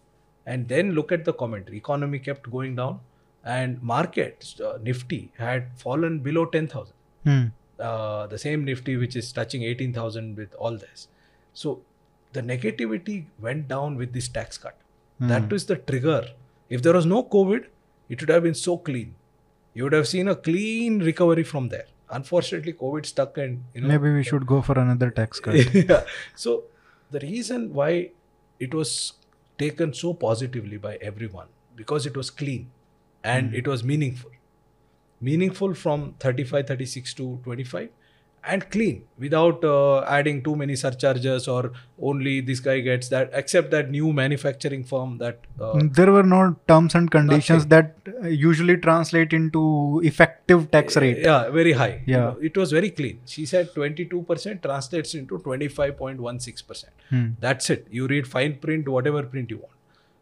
and then look at the commentary. Economy kept going down, and markets uh, Nifty had fallen below 10,000. Hmm. Uh, the same Nifty which is touching 18,000 with all this. So the negativity went down with this tax cut. That was the trigger. If there was no COVID, it would have been so clean. You would have seen a clean recovery from there. Unfortunately, COVID stuck and you know maybe we should go for another tax cut yeah. So the reason why it was taken so positively by everyone because it was clean and hmm. it was meaningful. Meaningful from 35, 36 to 25 and clean without uh, adding too many surcharges or only this guy gets that except that new manufacturing firm that uh, Mm, there were no terms and conditions that uh, usually translate into effective tax rate Yeah, very high. You Yeah. know, it was very clean. She said 22% translates into 25.16%. Hmm. That's it. You read fine print, whatever print you want.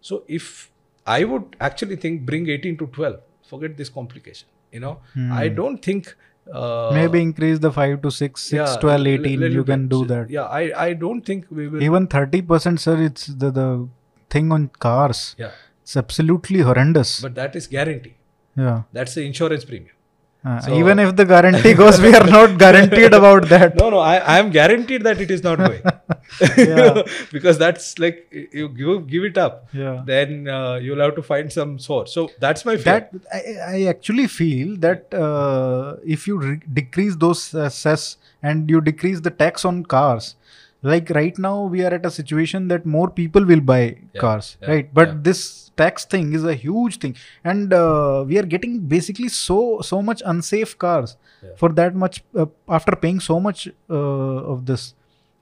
So if I would actually think bring 18 to 12, forget this complication. you know Hmm. i don't think uh, Maybe increase the 5 to 6, 6, yeah, 12, 18. You can bit. do that. yeah i i don't think we will Even 30%, sir, it's the, the thing on cars. yeah It's absolutely horrendous. but that is guarantee yeah. that's the insurance premium Uh, So- even if the guarantee goes, we are not guaranteed about that. no no i i am guaranteed that it is not going Yeah. because that's like you give, give it up Yeah. then uh, you'll have to find some source so that's my fear that I, I actually feel that uh, if you re- decrease those uh, cess and you decrease the tax on cars like right now we are at a situation that more people will buy cars yeah, right but yeah. this tax thing is a huge thing and uh, we are getting basically so so much unsafe cars Yeah. for that much uh, after paying so much uh, of this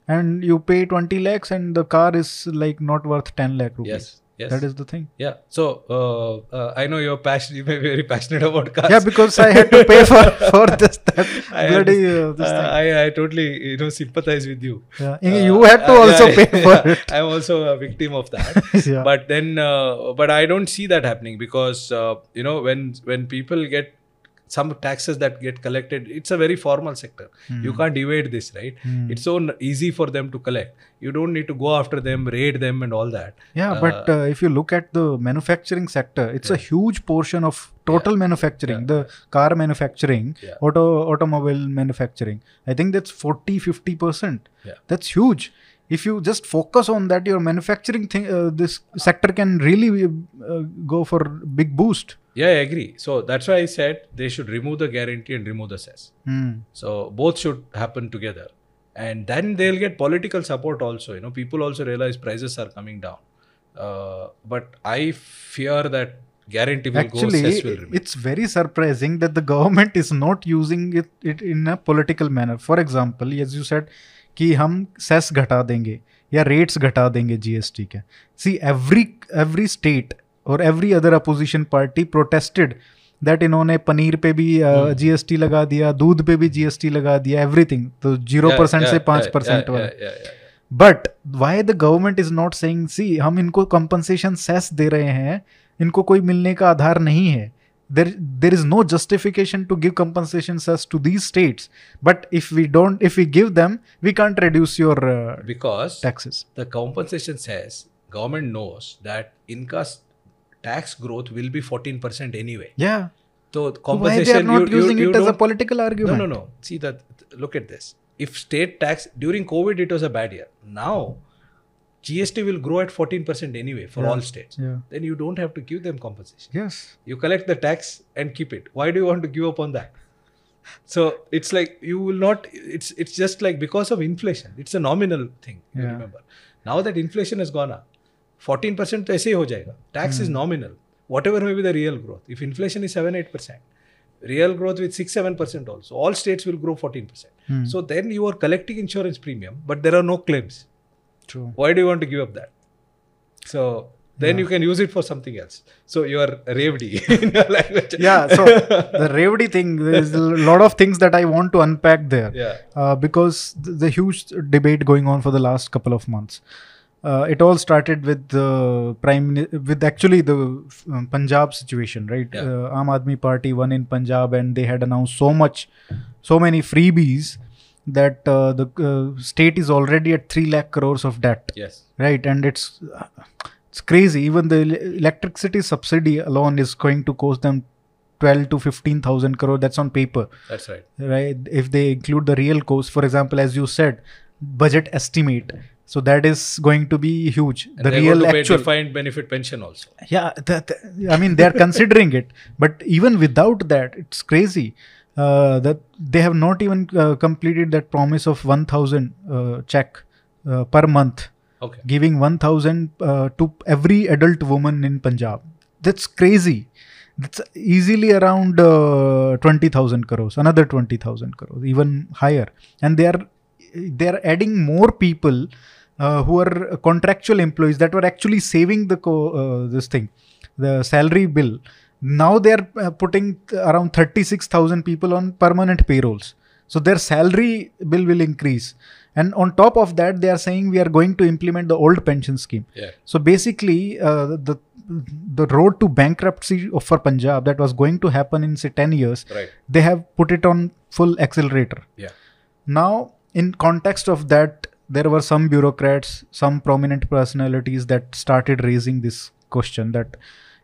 and you pay 20 lakhs and the car is like not worth 10 lakh rupees. Yes yes. That is the thing. Yeah. So uh, uh, i know you're passionate you may be very passionate about cars. Yeah because i had to pay for for this that I bloody uh, this Uh, thing. I, I totally you know sympathize with you. Yeah. Uh, you had to uh, also yeah, pay for yeah. it. I'm also a victim of that. Yeah. but then uh, but i don't see that happening because uh, you know when when people get some taxes that get collected it's a very formal sector. You can't evade this right? Hmm. it's so easy for them to collect. You don't need to go after them raid them and all that. Yeah but uh, if you look at the manufacturing sector it's a huge portion of total manufacturing Yeah. the car manufacturing Yeah. auto automobile manufacturing. I think that's 40 50% Yeah. that's huge. If you just focus on that your manufacturing thing uh, this sector can really uh, go for big boost yeah i agree so that's why i said they should remove the guarantee and remove the cess Hmm. So both should happen together, and then they'll get political support also. You know, people also realize prices are coming down. Uh, but I fear that guarantee will Actually, go, cess will remain. it's very surprising that the government is not using it, it in a political manner. For example, as you said, कि हम cess घटा देंगे या rates घटा देंगे GST के see every every state और every other opposition party protested that इन्होंने पनीर पे भी जीएसटी लगा दिया दूध पे भी जीएसटी लगा दिया एवरीथिंग तो ज़ीरो परसेंट से पाँच परसेंट वाला। But why the government is not से हम इनको कंपनसेशन सेस दे रहे हैं इनको कोई मिलने का आधार नहीं है। There there is no justification to give compensation cess to these states but if we don't if we give them we can't reduce your because taxes the compensation cess government knows that इनका tax growth will be 14% anyway. yeah So So why compensation they are not you, you- using you it as a political argument No, no, no. See that. Look at this. If state tax during COVID, it was a bad year. Now, GST will grow at 14% anyway for Yeah. all states. yeah Then you don't have to give them compensation. yes You collect the tax and keep it. Why do you want to give up on that? So it's like you will not. It's it's just like because of inflation. It's a nominal thing. You Yeah. remember. Now that inflation has gone up, 14% तो ऐसे ही हो जाएगा. Tax is nominal. Whatever may be the real growth. If inflation is 7 8%, real growth with 6 7% also. All states will grow 14%. Hmm. So then you are collecting insurance premium, but there are no claims. true Why do you want to give up that? So then you can use it for something else. So you are ravedy in your language. yeah so the Revdi thing there's a lot of things that i want to unpack there Yeah. uh, because th- the huge debate going on for the last couple of months. Uh, it all started with the prime with actually the um, Punjab situation, right? Yeah. Uh, Aam Aadmi Party won in Punjab, and they had announced so much, so many freebies that uh, the uh, state is already at three lakh crores of debt, Yes. right? And it's it's crazy. Even the electricity subsidy alone is going to cost them twelve to fifteen thousand crore. That's on paper That's right. right if they include the real cost for example as you said budget estimate so that is going to be huge. And the real actual defined benefit pension also. yeah that, i mean they're considering it. But even without that it's crazy uh, that they have not even uh, completed that promise of 1000 uh, check uh, per month. Okay. giving 1000 uh, to every adult woman in punjab. That's crazy. That's easily around uh, 20000 crores another 20000 crores even higher. And they are they are adding more people uh, who are contractual employees that were actually saving the co- uh, this thing the salary bill now they are uh, putting around 36000 people on permanent payrolls so their salary bill will increase and on top of that they are saying we are going to implement the old pension scheme Yeah. so basically uh, the the road to bankruptcy for Punjab that was going to happen in say 10 years, Right. they have put it on full accelerator. Yeah. Now, in context of that, there were some bureaucrats, some prominent personalities that started raising this question that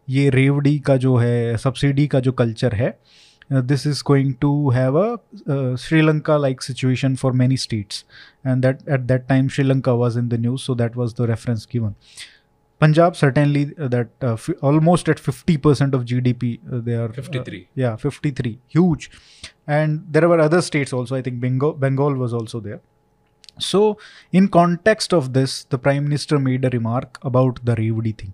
ये रेवड़ी का जो है subsidy का जो culture है this is going to have a Sri Lanka like situation for many states and that at that time Sri Lanka was in the news so that was the reference given Punjab certainly uh, that uh, f- almost at 50% of GDP uh, they are uh, 53. yeah 53 huge and there were other states also I think Bengal Bengal was also there so in context of this the prime minister made a remark about the revdi thing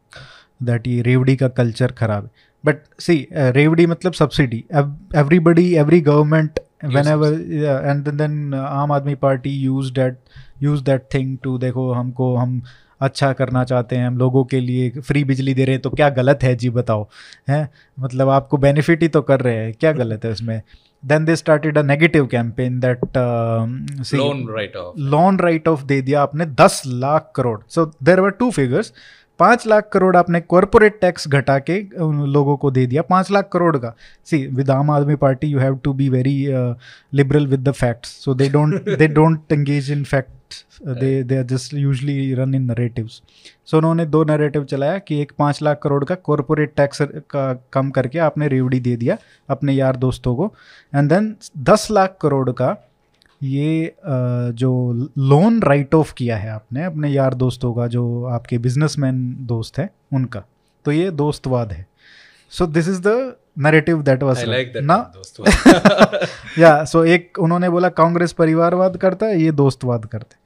that ये रेवड़ी का culture खराब है but सी रेवड़ी मतलब subsidy everybody every government whenever yeah, and then, then uh, आम Aadmi party use that use that thing to देखो हमको हम अच्छा करना चाहते हैं हम लोगों के लिए फ्री बिजली दे रहे हैं तो क्या गलत है? जी बताओ। हैं? मतलब आपको बेनिफिट ही तो कर रहे हैं क्या गलत है उसमें? Then they started a negative campaign that loan write off loan write off दे दिया आपने दस lakh crore. So there are two figures पाँच लाख करोड़ आपने कॉरपोरेट टैक्स घटा के उन लोगों को दे दिया पाँच लाख करोड़ का। See with Aam Aadmi Party you have to be very liberal with the facts so they don't they don't engage in fact they they are just usually run in narratives so उन्होंने दो narrative चलाया कि एक पाँच लाख करोड़ का corporate tax का कम करके आपने रेवड़ी दे दिया अपने यार दोस्तों को। एंड देन दस लाख करोड़ का ये जो लोन राइट ऑफ़ किया है आपने अपने यार दोस्तों का जो आपके बिजनेसमैन दोस्त हैं उनका तो ये दोस्तवाद है। So this is the narrative that was ना. या सो एक उन्होंने बोला कांग्रेस परिवारवाद करता है ये दोस्तवाद करते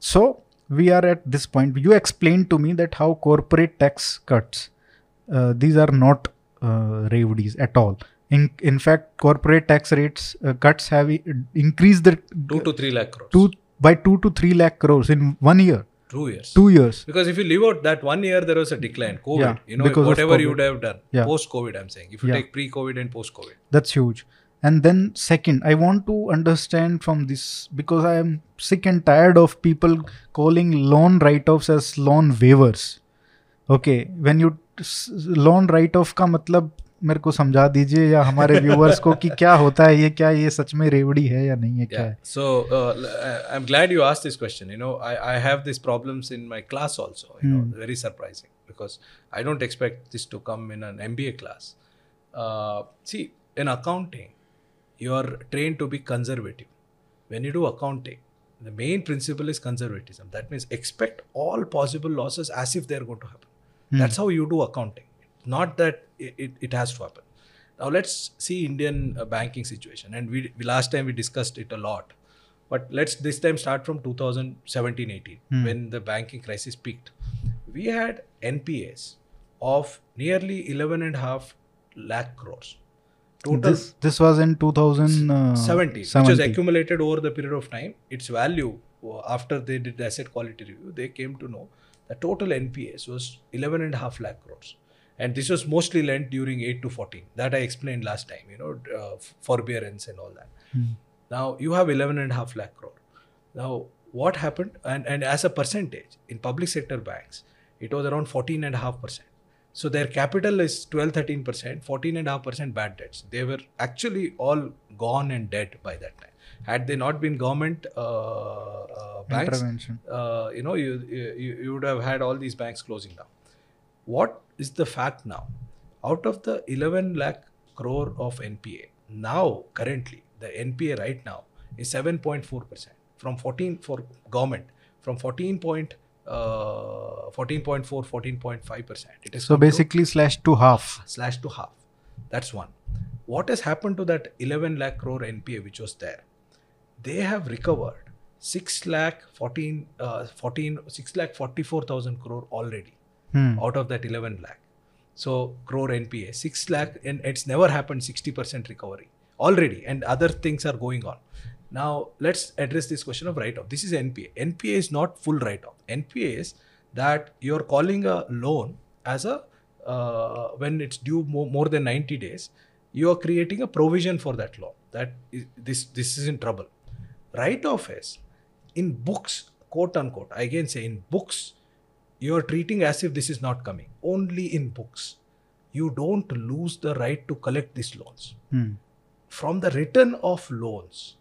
so we are at this point you explain to me that how corporate tax cuts these are uh, revdis at all. in in fact corporate tax rates uh, cuts have i- increased the Two to three lakh crores. two by 2 to 3 lakh crores in one year Two years. 2 years Because if you leave out that one year, there was a decline. COVID. Yeah, you know, because of whatever you COVID. would have done. Yeah. Post COVID, I'm saying. If you Yeah. take pre COVID and post COVID. that's huge and then second i want to understand from this because i am sick and tired of people calling loan write-offs as loan waivers okay when you loan write-off का मतलब मेरे को समझा दीजिए या हमारे viewers को कि क्या होता है ये क्या ये सच में रेवड़ी है या नहीं है क्या so I am glad you ask this question you know I have this problems in my class also you know very surprising because I don't expect this to come in an M class see in accounting you are train to be conservative when you do accounting the main principle is conservatism that means expect all possible losses as if they are got to happen that's how you do accounting Not that it, it, it has to happen. Now let's see Indian uh, banking situation. And we, we last time we discussed it a lot. But let's this time start from 2017-18 when the banking crisis peaked. We had NPAs of nearly 11 and a half lakh crores. Total this this was in 2000 uh, 70, which was accumulated over the period of time. Its value uh, after they did the asset quality review, they came to know the total NPAs was 11 and a half lakh crores. And this was mostly lent during 8 to 14. That I explained last time, you know, uh, forbearance and all that. Now you have 11 and a half lakh crore. Now what happened? And, and as a percentage in public sector banks, it was around 14 and a half percent. So their capital is 12, 13 percent, 14 and a half percent bad debts. They were actually all gone and dead by that time. Had they not been government uh, uh, banks, intervention uh, you know, you, you you would have had all these banks closing down. What is the fact now? Out of the 11 lakh crore of NPA, now currently the NPA right now is 7.4 percent from 14 for government from 14 point uh, 14.4 14.5 percent. It is so basically slash to half slash to half. That's one. What has happened to that 11 lakh crore NPA which was there? They have recovered 6 lakh 14, uh, 14 6 lakh 44,000 crore already Hmm. out of that 11 lakh. So crore NPA 6 lakh and it's never happened 60% recovery already and other things are going on. Now let's address this question of write off. This is NPA. NPA is not full write off. NPA is that you're calling a loan as a uh, when it's due more, more than 90 days, you are creating a provision for that loan that is, this this is in trouble. Write off is in books, quote unquote. I again say in books, you are treating as if this is not coming. Only in books. You don't lose the right to collect these loans. Hmm. From the return of loans,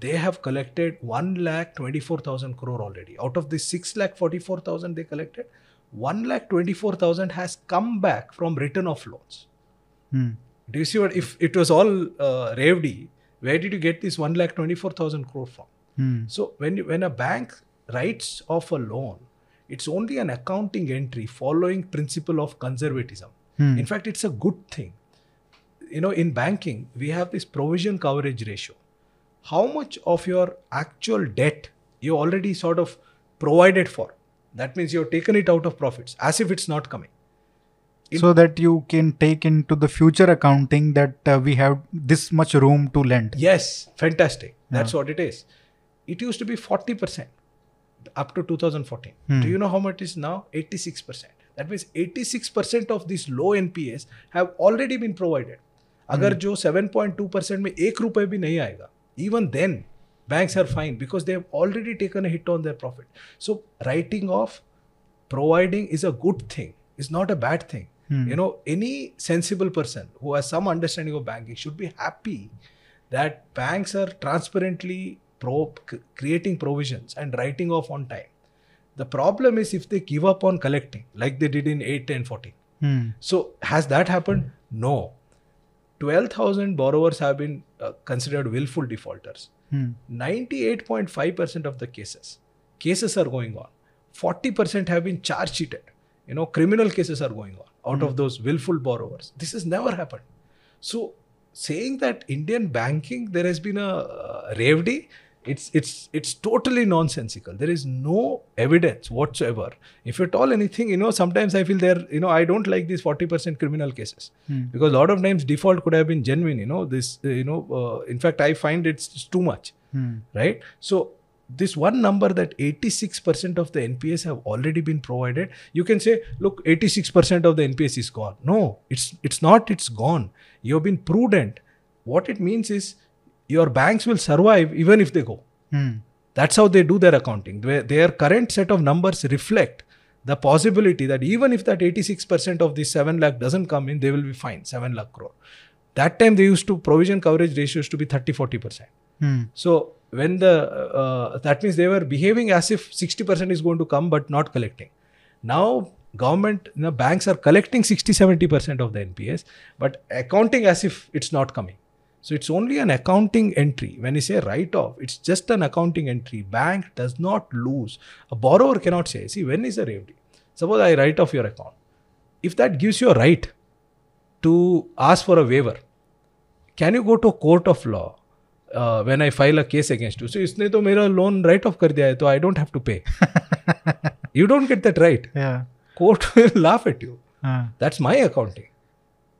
they have collected 1 lakh 24,000 crore already. Out of the 6 lakh 44,000 they collected, 1 lakh 24,000 has come back from return of loans. Hmm. Do you see what? If it was all uh, Revdi, where did you get this 1 lakh 24,000 crore from? Hmm. So when you, when a bank writes off a loan, it's only an accounting entry following principle of conservatism. Hmm. In fact, it's a good thing. You know, in banking, we have this provision coverage ratio. How much of your actual debt you already sort of provided for? That means you've taken it out of profits as if it's not coming. in- so that you can take into the future accounting that uh, we have this much room to lend. Yes, fantastic. That's what it is. It used to be 40% up to 2014. Hmm. Do you know how much it is now? 86%. That means 86% of these low NPAs have already been provided. अगर जो 7.2% में एक रुपए भी नहीं आएगा even then banks are fine because they have already taken a hit on their profit. So writing off, providing is a good thing. It's not a bad thing. Hmm. You know, any sensible person who has some understanding of banking should be happy that banks are transparently pro- creating provisions and writing off on time. The problem is if they give up on collecting, like they did in 8, 10, 14. Hmm. So, has that happened? No. 12,000 borrowers have been uh, considered willful defaulters. Hmm. 98.5% of the cases, cases are going on. 40% have been charge sheeted. You know, criminal cases are going on out of those willful borrowers. This has never happened. So, saying that Indian banking there has been a uh, Revdi, it's it's it's totally nonsensical. There is no evidence whatsoever. If at all anything, you know, sometimes I feel there, you know, I don't like these 40% criminal cases Hmm. because a lot of times default could have been genuine. You know, this, uh, you know, uh, in fact, I find it's too much Hmm. right? So this one number that 86% of the NPS have already been provided, you can say, look, 86% of the NPS is gone. No, it's it's not, it's gone. You've been prudent. What it means is your banks will survive even if they go. Hmm. That's how they do their accounting. Their, current set of numbers reflect the possibility that even if that 86% of this 7 lakh doesn't come in, they will be fine, 7 lakh crore. That time they used to provision coverage ratios to be 30 40%. Hmm. So when the uh, that means they were behaving as if 60% is going to come but not collecting. Now government, you know, banks are collecting 60 70% of the NPS but accounting as if it's not coming. So it's only an accounting entry. When you say write off, it's just an accounting entry. Bank does not lose. A borrower cannot say, see, when is the Revdi? Suppose I write off your account. If that gives you a right to ask for a waiver, can you go to a court of law uh, when i file when I file a case against loan write off kar diya hai. Write off कर दिया है तो I don't have to pay you don't get that right Court will laugh at you. That's my accounting.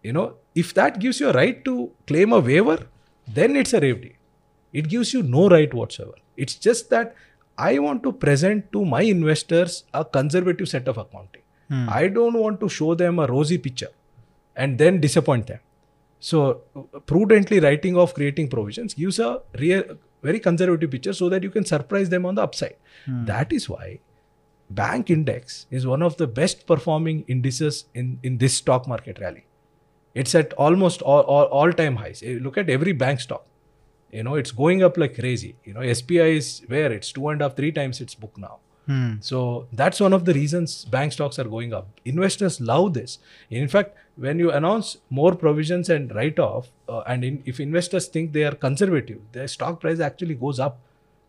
You know. If that gives you a right to claim a waiver, then it's a Revdi. It gives you no right whatsoever. It's just that I want to present to my investors a conservative set of accounting. Hmm. I don't want to show them a rosy picture and then disappoint them. So, prudently writing off creating provisions gives a real, very conservative picture so that you can surprise them on the upside. Hmm. That is why bank index is one of the best performing indices in, in this stock market rally. It's at almost all, all, all time highs. Eh, Look at every bank stock. You know, it's going up like crazy. You know, SBI is where it's two and a half, three times its book now. Hmm. So that's one of the reasons bank stocks are going up. Investors love this. In fact, when you announce more provisions and write off, uh, and in, if investors think they are conservative, their stock price actually goes up,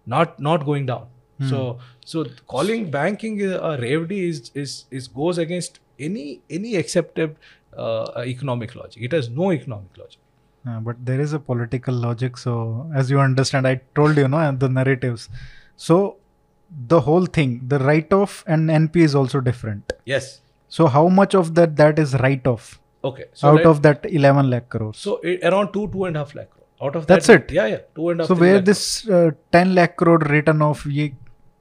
not not going down. So so calling banking a Revdi is is is goes against any any accepted uh, economic logic. It has no economic logic. Uh, but there is a political logic. So, as you understand, I told you, no, the narratives. So, the whole thing, the write off and NP is also different. Yes. So, how much of that that is write off Okay. So out let- of that 11 lakh crores? so it, around two two and a half lakh crore. Out of that, That's that, it? Yeah, yeah. Two and a half. so, where this uh, 10 lakh crore written off, ye,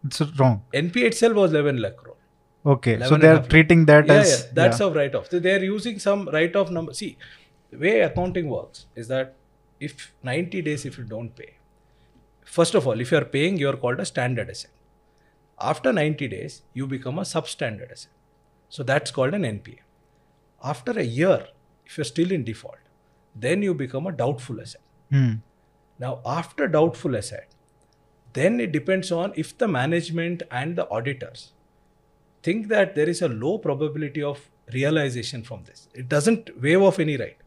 it's wrong. NP itself was 11 lakh crore. Okay, so they are treating that yeah, as yeah, that's yeah. how write off. So they are using some write off number. See, the way accounting works is that if 90 days if you don't pay, first of all, if you are paying, you are called a standard asset. After 90 days, you become a substandard asset. So that's called an NPA. After a year, if you're still in default, then you become a doubtful asset. Hmm. Now, after doubtful asset, then it depends on if the management and the auditors think that there is a low probability of realization from this. It doesn't waive off any right.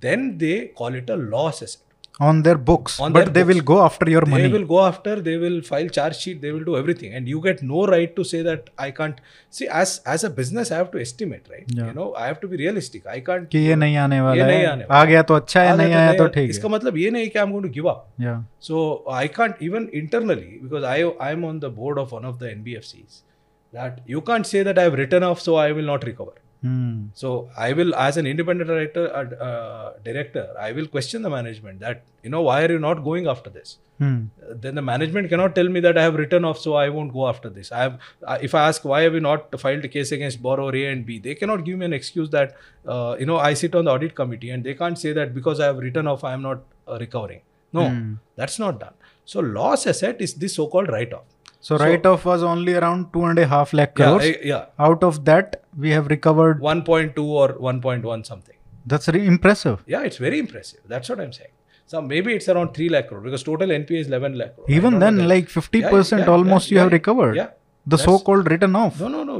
Then they call it a loss asset. On their books, On but their they will books. go after your They money. will go after, they will file charge sheet, they will do everything. And you get no right to say that I can't. See, as as a business, I have to estimate, right? Yeah. You know, I have to be realistic. I can't. कि ये नहीं आने वाला नहीं है आने आ गया तो अच्छा है आगे नहीं तो आया तो नहीं- ठीक इसका है मतलब ये नहीं कि I'm going to give up. yeah So I can't even internally because I I am on the board of one of the NBFCs that you can't say that I have written off so I will not recover. hmm. So I will, as an independent director, uh, uh, director, I will question the management that you know why are you not going after this? Hmm. Uh, then the management cannot tell me that I have written off, so I won't go after this. I have, uh, if I ask why have you not filed a case against borrower A and B, they cannot give me an excuse that uh, you know I sit on the audit committee and they can't say that because I have written off, I am not uh, recovering. No, Hmm. that's not done. So loss asset is this so-called write-off. So write off was only around two and a half lakh Yeah, crores I- yeah, out of that we have recovered 1.2 or 1.1 something. that's really impressive Yeah, it's very impressive. That's what I'm saying. So maybe it's around 3 lakh crore because total NPA is 11 lakh crore. Even then like 50% Yeah, yeah, almost yeah, you have yeah, recovered Yeah. the so called written off No, no, no.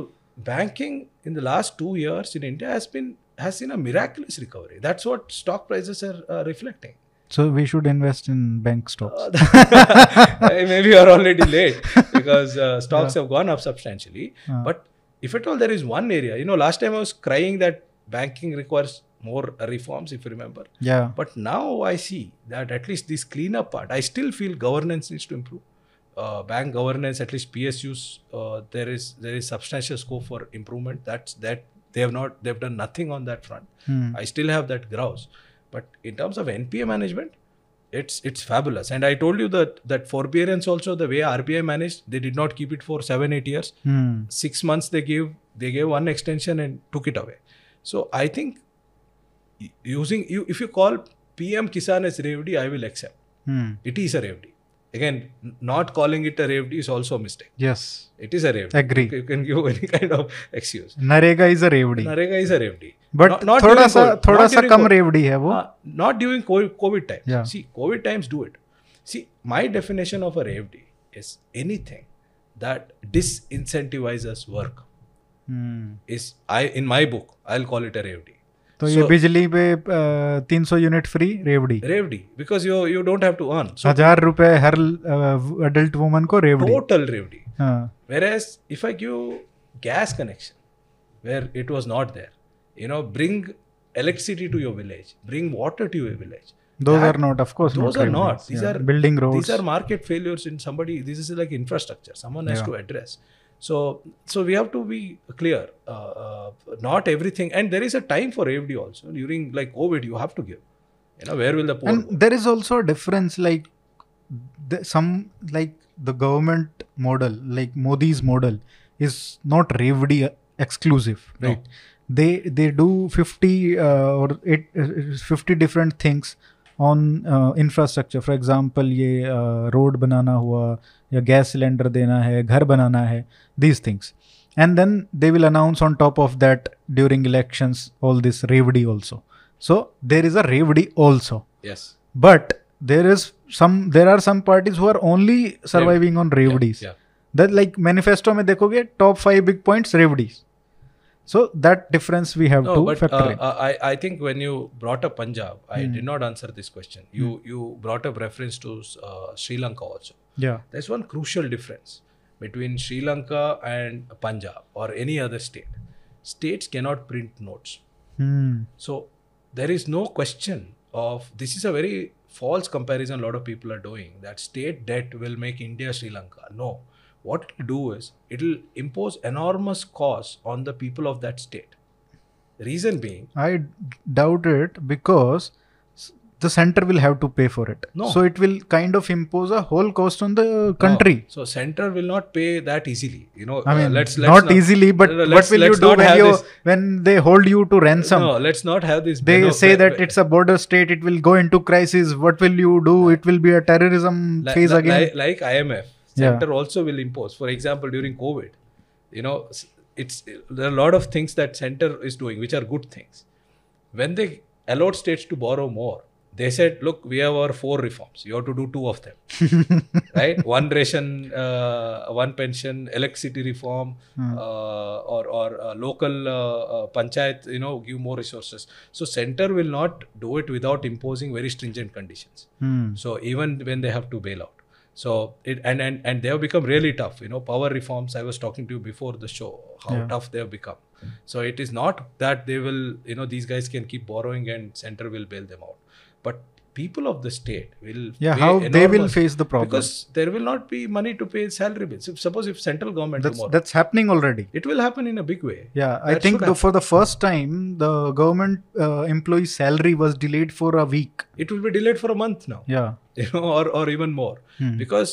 Banking in the last two years in India has been has seen a miraculous recovery. That's what stock prices are uh, reflecting. So we should invest in bank stocks Uh, maybe you're already late because uh, stocks have gone up substantially. Uh. But if at all there is one area, you know, last time I was crying that banking requires more reforms, if you remember. yeah But now I see that at least this cleanup part, I still feel governance needs to improve. Uh, bank governance, at least PSUs, uh, there is there is substantial scope for improvement. That's that they have not they've done nothing on that front. Hmm. I still have that grouse. But in terms of NPA management, it's it's fabulous. And I told you that that forbearance also the way RBI managed, they did not keep it for seven eight years. Hmm. Six months they gave they gave one extension and took it away. So I think using you if you call PM Kisan as Revdi, I will accept. Hmm. It is a Revdi again not calling it a rave is also a mistake. Yes. It is a rave agree. You can give any kind of excuse. NREGA is a rave NREGA is a rave but not, not thoda sa COVID. thoda sa kam rave hai wo. Uh, not during covid time. Yeah. see covid times do it. See my definition of a rave is anything that disincentivizes work. Hmm. Is i in my book i'll call it a rave तो so, ये बिजली पे तीन सौ unit free रेवड़ी because you you don't have to earn. So हज़ार रुपए हर अडल्ट वुमन को रेवड़ी total RevD. हाँ Whereas if I give gas connection where it was not there, you know, bring electricity to your village, bring water to your village. those That- are not of course those not are not. These Yeah. are building roads These are market failures in somebody. This is like infrastructure. Someone has Yeah. to address. So, so we have to be clear. Uh, uh, not everything, and there is a time for AFD also. During like COVID, you have to give. You know, where will the poor? and go? there is also a difference like the, some like the government model like modi's model is not revdi exclusive No. right they they do 50 uh, or eight, uh, 50 different things on uh, infrastructure for example ये road बनाना हुआ या gas cylinder देना है घर बनाना है these things and then they will announce on top of that during elections all this revdi also so there is a revdi also yes but there is some there are some parties who are only surviving on revdis that like manifesto में देखोगे top five big points revdis So that difference we have no, to but, factor uh, in. I, I think when you brought up Punjab, I mm. did not answer this question. You mm. you brought up reference to uh, Sri Lanka also. mm. Yeah There's one crucial difference between Sri Lanka and Punjab or any other state. States cannot print notes. hmm. So there is no question of this is a very false comparison a lot of people are doing that state debt will make India Sri Lanka. No. What it will do is it will impose enormous costs on the people of that state. Reason being, I doubt it because the center will have to pay for it No. so it will kind of impose a whole cost on the country No. So center will not pay that easily. You know, I uh, mean, let's, let's not, easily, but no, what will you do when you this- when they hold you to ransom? No, let's not have this. they say that it's a border state it will go into crisis what will you do it will be a terrorism li- phase li- again li- like IMF. Yeah. center also will impose for example during covid you know it's there are a lot of things that center is doing which are good things when they allowed states to borrow more they said look we have our four reforms. You have to do two of them. Right? One ration uh, one pension electricity reform uh, or or uh, local uh, uh, panchayat you know give more resources. So center will not do it without imposing very stringent conditions. Hmm. so even when they have to bail out. So it and and, and they have become really tough. You know power reforms i was talking to you before the show how Yeah. tough they have become. So it is not that they will you know these guys can keep borrowing and center will bail them out but people of the state will Yeah, how they will face the problem. because there will not be money to pay salary bills if, suppose if central government that's tomorrow that's happening already. it will happen in a big way Yeah, I That think the, for the first time, the government uh, employee salary was delayed for a week. it will be delayed for a month now Yeah. you know or, or even more Hmm. because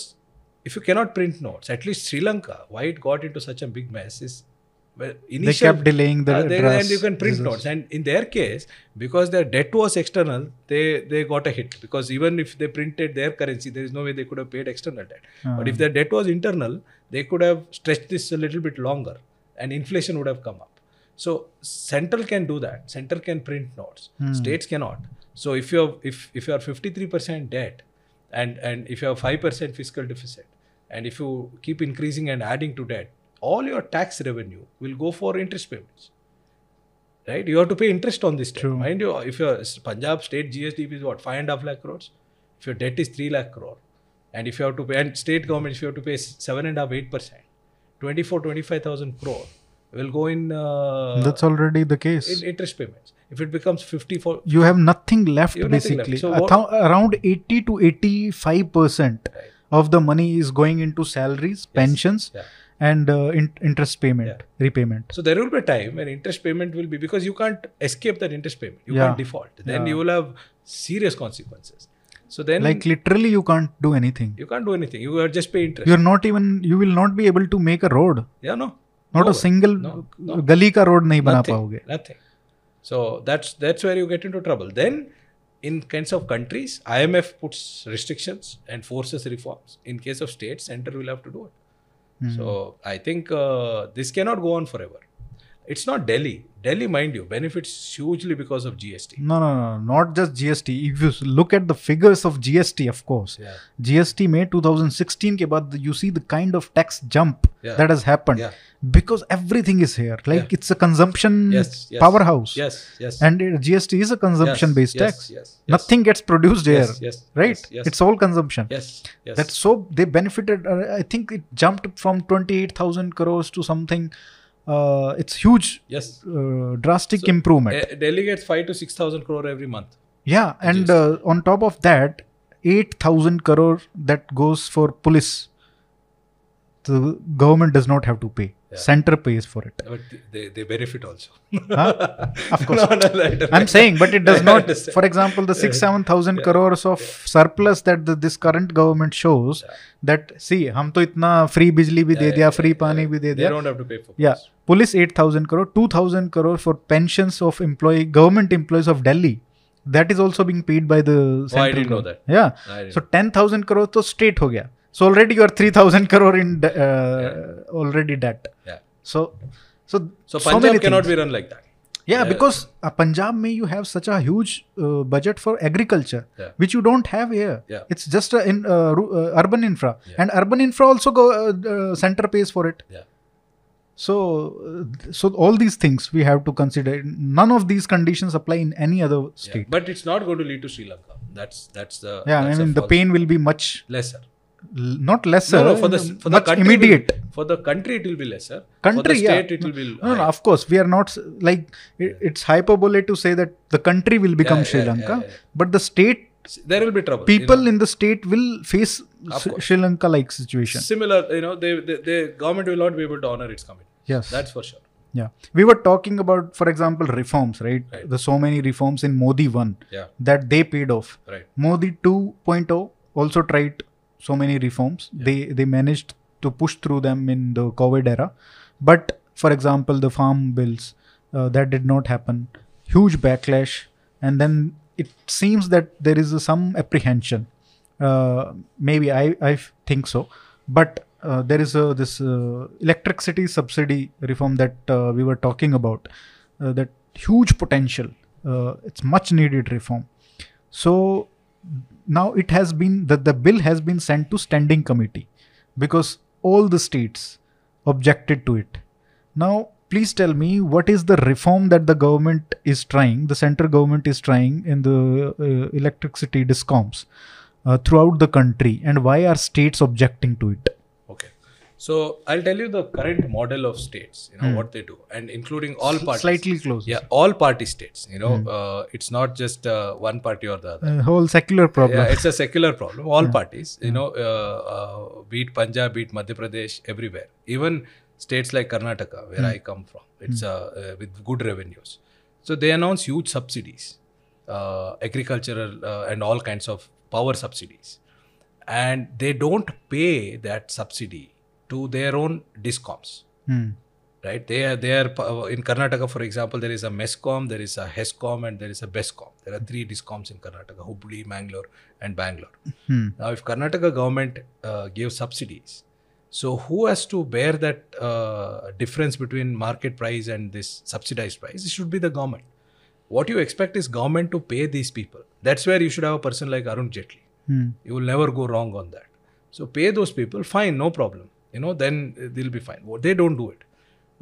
if you cannot print notes at least sri lanka why it got into such a big mess is well, They kept delaying the uh, they, and you can print results. notes. And in their case because their debt was external they they got a hit. Because even if they printed their currency there is no way they could have paid external debt. But Uh-huh. if their debt was internal they could have stretched this a little bit longer and inflation would have come up. So central can do that. Central can print notes. Hmm. states cannot. So if you have if if you are 53% debt and and if you have 5% fiscal deficit and if you keep increasing and adding to debt all your tax revenue will go for interest payments right you have to pay interest on this debt True. mind you if your punjab state gsdp is what five and a half lakh crores if your debt is 3 lakh crore and if you have to pay and state government if you have to pay seven and a half eight percent 24 25000 crore will go in uh, That's already the case. in interest payments if it becomes 54 you have nothing left have nothing left. basically. So around 80 to 85 percent Right. of the money is going into salaries, pensions, yeah and uh, in- interest payment yeah. repayment. So there will be a time when interest payment will be because you can't escape that interest payment. You yeah. can't default. Then yeah. you will have serious consequences. So then like literally you can't do anything. You can't do anything. You are just pay interest. You're not even you will not be able to make a road. Yeah no. Not no, a single no, no. ka road nahi bana paoge. Nothing. So that's that's where you get into trouble. Then in kinds of countries imf puts restrictions and forces reforms. In case of states center will have to do it. Hmm. So I think uh, this cannot go on forever. It's not Delhi. Delhi, mind you, benefits hugely because of GST. No, no, no, not just GST. If you look at the figures of GST, of course, yeah. GST made 2016 ke baad, you see the kind of tax jump yeah. that has happened yeah. because everything is here. Like it's a consumption yes, yes, powerhouse. Yes, yes. And uh, GST is a consumption-based yes, tax. Yes, Nothing gets produced here. Yes, right. Yes, It's all consumption. Yes, yes. That's so they benefited. Uh, I think it jumped from 28,000 crores to something uh, it's huge, yes. uh, drastic improvement. Eh, Delhi gets five to six thousand crore every month. Yeah, and uh, on top of that, 8,000 crore that goes for police. The government does not have to pay center pays for it. But they, they benefit also. Of course. I'm saying but it does not for example the 6 7000 yeah. crores of surplus that this current government shows that see hum to itna free bijli bhi de diya free pani bhi de diya. they don't have to pay for police. yeah police 8000 crore 2000 crore for pensions of employee government employees of delhi. That is also being paid by the oh, central oh, I didn't know that. Yeah. So 10,000 crore so state ho gaya. So already you are 3,000 crore in uh, already debt. So so So so Punjab many cannot things. be run like that. Yeah, Yeah. because uh, Punjab may you have such a huge uh, budget for agriculture, Yeah. which you don't have here. Yeah. It's just a in uh, uh, urban infra, Yeah. and urban infra also go uh, uh, center pays for it. Yeah. So, so all these things we have to consider. None of these conditions apply in any other state. But it's not going to lead to Sri Lanka. That's that's the Yeah, that's I mean the pain will be much lesser. Not lesser, no, no, for the for the country immediate. will- for the country, it will be lesser. for Country, yeah. state, it will be. No, no, of course, we are not like it, it's hyperbole to say that the country will become Yeah, Sri yeah, Lanka, but the state There will be trouble. you people know. in the state will face sri lanka like situation. similar, you know, they, they, the government will not be able to honor its commitment. Yes. That's for sure. yeah. We were talking about, for example, reforms, right? Right. The so many reforms in Modi 1 Yeah. that they paid off. Right. Modi 2.0 also tried so many reforms. They they managed to push through them in the COVID era. But for example, the farm bills uh, that did not happen. Huge backlash, and then it seems that there is some apprehension. Uh, maybe I I think so. but uh, there is a, this uh, electricity subsidy reform that uh, we were talking about uh, that huge potential uh, it's much needed reform so now it has been that the bill has been sent to standing committee because all the states objected to it now please tell me what is the reform that the government is trying the central government is trying in the uh, electricity discoms uh, throughout the country and why are states objecting to it. So I'll tell you the current model of states, you know, what they do, and including all parties. slightly close Yeah, all party states. You know, uh, it's not just uh, one party or the other. a whole secular problem Yeah, it's a secular problem. All parties, you know, uh, uh, be Punjab, beat Madhya Pradesh, everywhere. Even states like Karnataka, where I come from, it's uh, uh, with good revenues. So they announce huge subsidies, uh, agricultural uh, and all kinds of power subsidies, and they don't pay that subsidy to their own discoms Hmm. right? They are they are uh, in Karnataka, for example, there is a MESCOM, there is a HESCOM, and there is a BESCOM. There are three discoms in Karnataka: Hubli, Mangalore, and Bangalore. Hmm. Now, if Karnataka government uh, gives subsidies, so who has to bear that uh, difference between market price and this subsidized price? It should be the government. What you expect is government to pay these people. That's where you should have a person like Arun Jaitley. Hmm. You will never go wrong on that. So pay those people, fine, no problem. You know, then they'll be fine. Well, They don't do it.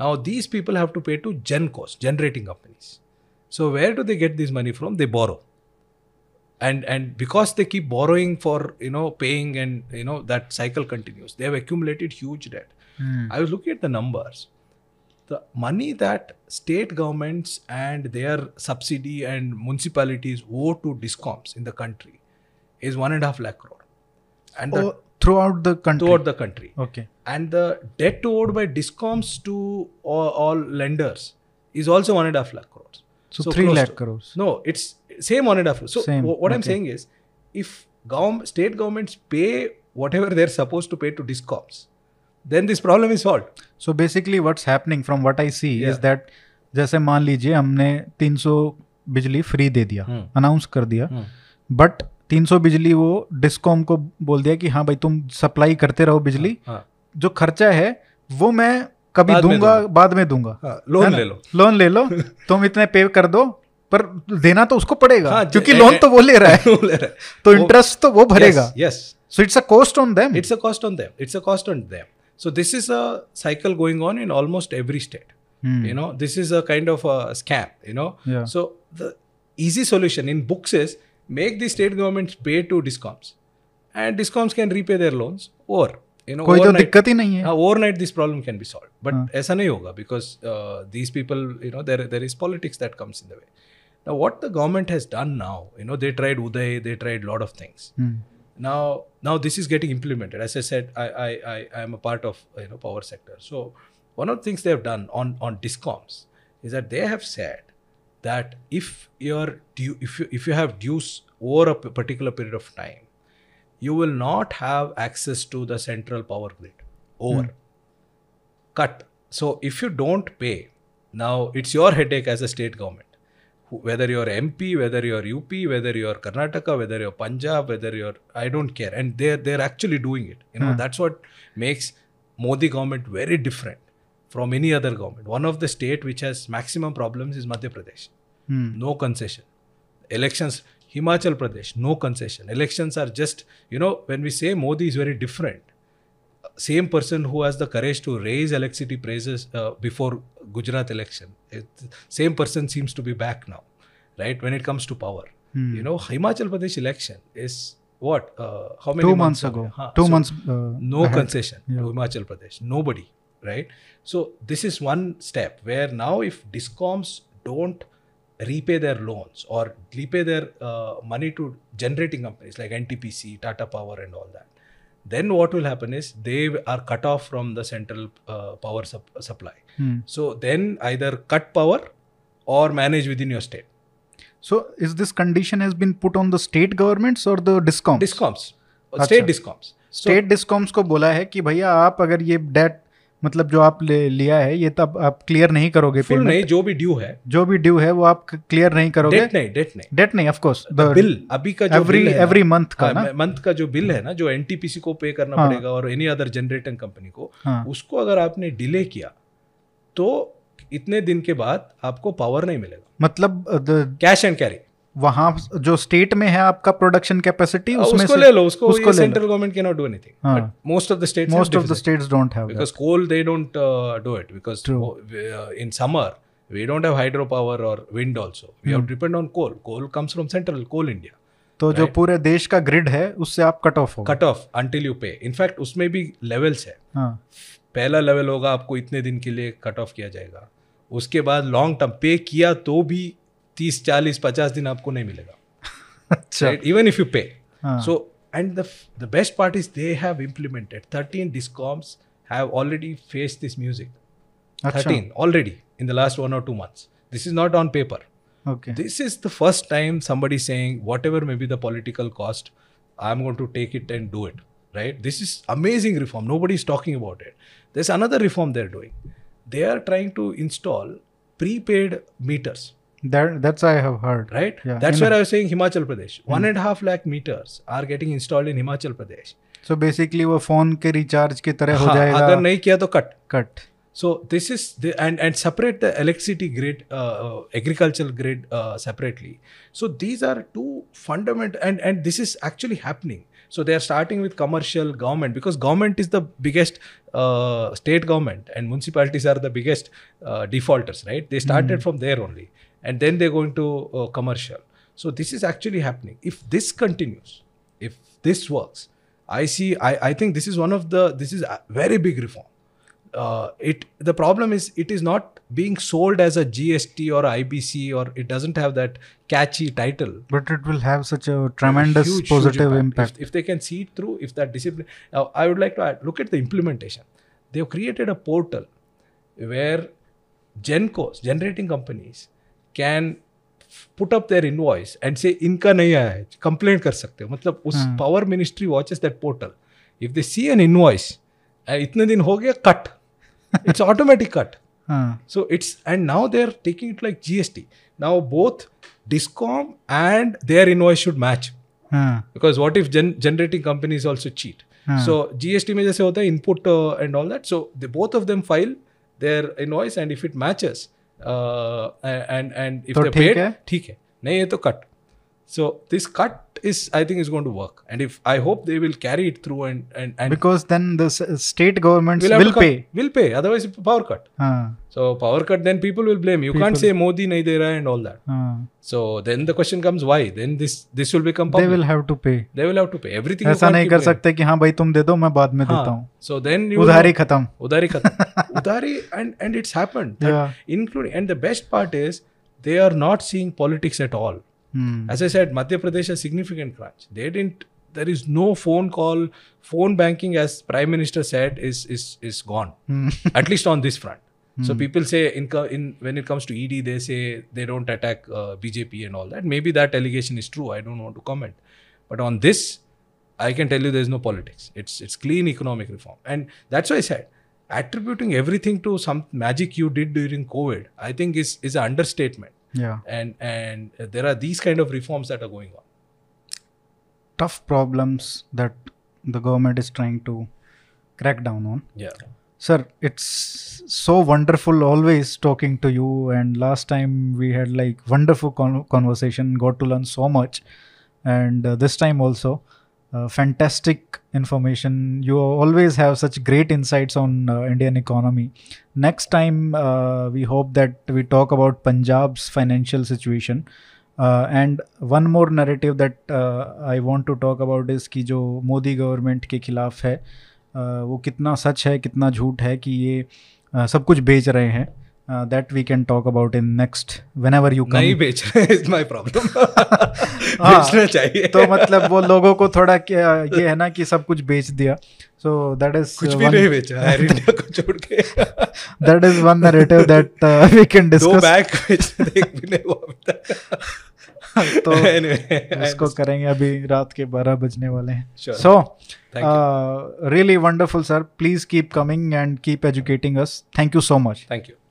Now these people have to pay to Gencos, generating companies. So where do they get this money from? They borrow. And and because they keep borrowing for you know paying and you know that cycle continues, they have accumulated huge debt. Hmm. I was looking at the numbers. The money that state governments and their subsidy and municipalities owe to discoms in the country is one and a half lakh crore. And the, Oh, throughout the country throughout the country. okay And the debt owed by discoms to all, all lenders is also one and a half lakh crores. so, 3 close lakh to- crores No, it's same one and a half. So Same, wh- what I'm saying is, if government, state governments pay whatever they're supposed to pay to discoms, then this problem is solved. so basically what's happening from what i see yeah. is that जैसे मान लीजिए हमने 300 बिजली free दे दिया हम्म। Announce कर दिया but 300 बिजली वो डिस्कॉम को बोल दिया कि हाँ भाई तुम सप्लाई करते रहो बिजली। हाँ, जो खर्चा है वो मैं कभी बाद दूँगा दूँगा। बाद में दूँगा। हाँ, लोन ले लो। लोन ले लो। तुम इतने पे कर दो पर देना तो उसको पड़ेगा हाँ, क्योंकि लोन तो वो ले रहा है, ले रहा है। तो इंटरेस्ट तो वो भरेगा। Yes so it's a cost on them it's a cost on them it's a cost on them so this is a cycle going on in almost every state you know this is a kind of a scam you know so the easy solution in books is make the state governments pay to discoms, and discoms can repay their loans or you know कोई तो overnight- दिक्कत ही नहीं है uh, overnight this problem can be solved but हाँ. ऐसा नहीं होगा because uh, these people you know there there is politics that comes in the way now what the government has done now you know they tried uday they tried lot of things Hmm. now now this is getting implemented as i said i i i, I am a part of you know power sector so one of the things they have done on on discoms is that they have said that if you're due if you if you have dues over a particular period of time you will not have access to the central power grid. Over. Cut. So if you don't pay now it's your headache as a state government. Whether you're mp whether you're up whether you're karnataka whether you're punjab whether you're i don't care. And they're they're actually doing it. You know Hmm. that's what makes modi government very different from any other government one of the state which has maximum problems is madhya pradesh Hmm. no concession elections himachal pradesh no concession elections are just you know when we say modi is very different same person who has the courage to raise electricity prices uh, before gujarat election it, same person seems to be back now right when it comes to power Hmm. you know himachal pradesh election is what uh, how many two months away? ago Huh, two so- months uh, no ahead. concession Yeah. to Himachal Pradesh. Nobody, right? So this is one step where now if discoms don't repay their loans or repay their uh, money to generating companies like NTPC, Tata Power, and all that, then what will happen is they are cut off from the central uh, power sup- supply. Hmm. So then either cut power or manage within your state. So is this condition has been put on the state governments or the discoms? Discoms, अच्छा. state discoms. So state discoms को बोला है कि भैया आप अगर ये date मतलब जो आप ले, लिया है ये तब आप क्लियर नहीं करोगे फुल पेमेंट नहीं जो भी ड्यू है। जो भी ड्यू है वो आप क्लियर नहीं करोगे। डेट नहीं डेट नहीं। डेट नहीं ऑफ़ कोर्स बिल अभी का जो एवरी एवरी मंथ का हाँ, ना। मंथ का जो बिल है ना जो एनटीपीसी को पे करना हाँ। पड़ेगा और एनी अदर जनरेटिंग कंपनी को हाँ। उसको अगर आपने डिले किया तो इतने दिन के बाद आपको पावर नहीं मिलेगा। मतलब कैश एंड कैरी वहाँ जो स्टेट में है आपका प्रोडक्शन कैपेसिटी उसमें उसको से, ले लो उसको, उसको ये central government can not do anything most of the states most of the states don't have because coal they don't do it because in summer we don't have hydro power और wind also we have depend on coal coal comes from central Coal India तो जो पूरे देश का grid है उससे आप cut off हो cut off until you pay in fact उसमें भी लेवल्स है। हाँ। पहला लेवल होगा आपको इतने दिन के लिए कट ऑफ़ किया जाएगा। उसके बाद लॉन्ग टर्म पे किया तो भी तीस चालीस पचास दिन आपको नहीं मिलेगा अच्छा इवन इफ यू पे हाँ So, and the f- the best part is they have implemented 13 discoms have already faced this music. अच्छा 13 already in the last one or two months. This is not on paper. Okay This is the first time somebody saying whatever may be the political cost, I'm going to take it and do it. Right? This is amazing reform. Nobody is talking about it. There's another reform they're doing. They are trying to install prepaid meters. That that's I have heard Right? Yeah, That's in where I was saying Himachal Pradesh. One and a half lakh meters are getting installed in Himachal Pradesh. So basically वो phone के recharge की तरह हो हाँ, जाएगा अगर नहीं किया तो cut cut so this is the and and separate the electricity grid uh, uh, agricultural grid uh, separately so these are two fundamental and and this is actually happening so they are starting with commercial government because government is the biggest uh, state government and municipalities are the biggest uh, defaulters right they started from there only and then they go into uh, commercial. So this is actually happening. If this continues, if this works, I see. I, I think this is one of the this is a very big reform. Uh, it the problem is it is not being sold as a GST or IBC or it doesn't have that catchy title. But it will have such a tremendous huge, positive huge impact, impact. If, if, they can see it through. If that discipline, Now I would like to add, look at the implementation. They've created a portal where Gencos, generating companies, can put up their invoice and say इनका नहीं आया है complaint कर सकते हो मतलब उस हाँ. Power ministry watches that portal if they see an invoice इतने दिन हो गया कट इट्स ऑटोमेटिक कट हाँ So it's and now they're taking it like GST. Now both Discom and their invoice should match हाँ because what if gen- generating companies also cheat? हाँ. So GST में जैसे होता है input uh, and all that. So they both of them file their invoice and if and and if they paid ठीक है। नहीं ये तो cut so this cut is I think is going to work and if I hope they will carry it through and and and because then the s- state governments will have will to cut. pay will pay otherwise power cut. हाँ So power cut, then people will blame. You can't People- say Modi nahi de raha and all that. हाँ So then the question comes, why? Then this this will become they public. will have to pay They will have to pay everything. you ऐसा can't नहीं keep कर doing. सकते कि हाँ भाई तुम दे दो मैं बाद में देता हाँ. हूँ So then you उधारी खत्म udari khatam. udari and and it's happened. That Yeah. Including and the best part is they are not seeing politics at all. Hmm. As I said, Madhya Pradesh has a significant crunch. They didn't. There is no phone call. Phone banking, as Prime Minister said, is is is gone. Hmm. at least on this front. So people say in, in when it comes to ED, they say they don't attack uh, BJP and all that. Maybe that allegation is true. I don't want to comment. But on this, I can tell you there is no politics. It's it's clean economic reform, and that's why I said attributing everything to some magic you did during COVID. I think is is an understatement. Yeah And and there are these kind of reforms that are going on. tough problems that the government is trying to crack down on Yeah. sir it's so wonderful always talking to you and last time we had like wonderful con- conversation got to learn so much and uh, this time also uh, fantastic information you always have such great insights on uh, indian economy next time uh, we hope that we talk about punjab's financial situation uh, one more narrative that uh, I want to talk about is कि जो Modi government के खिलाफ है uh, वो कितना सच है कितना झूठ है कि ये uh, सब कुछ बेच रहे हैं that we can talk about in next whenever you नहीं कम बेच रहे इज़ माय प्रॉब्लम बेचना चाहिए। तो मतलब वो लोगों को थोड़ा क्या ये है ना कि सब कुछ बेच दिया। सो दैट इज़ कुछ भी नहीं बेचा एयर इंडिया को छोड़ के। That is one narrative that we can दो डिस्कस बैग बेच एक भी नहीं हुआ अभी तक। तो उसको करेंगे अभी रात के बारह बजने वाले हैं. So Thank you. Really wonderful sir please keep coming and keep educating us thank you so much Thank you. Thanks.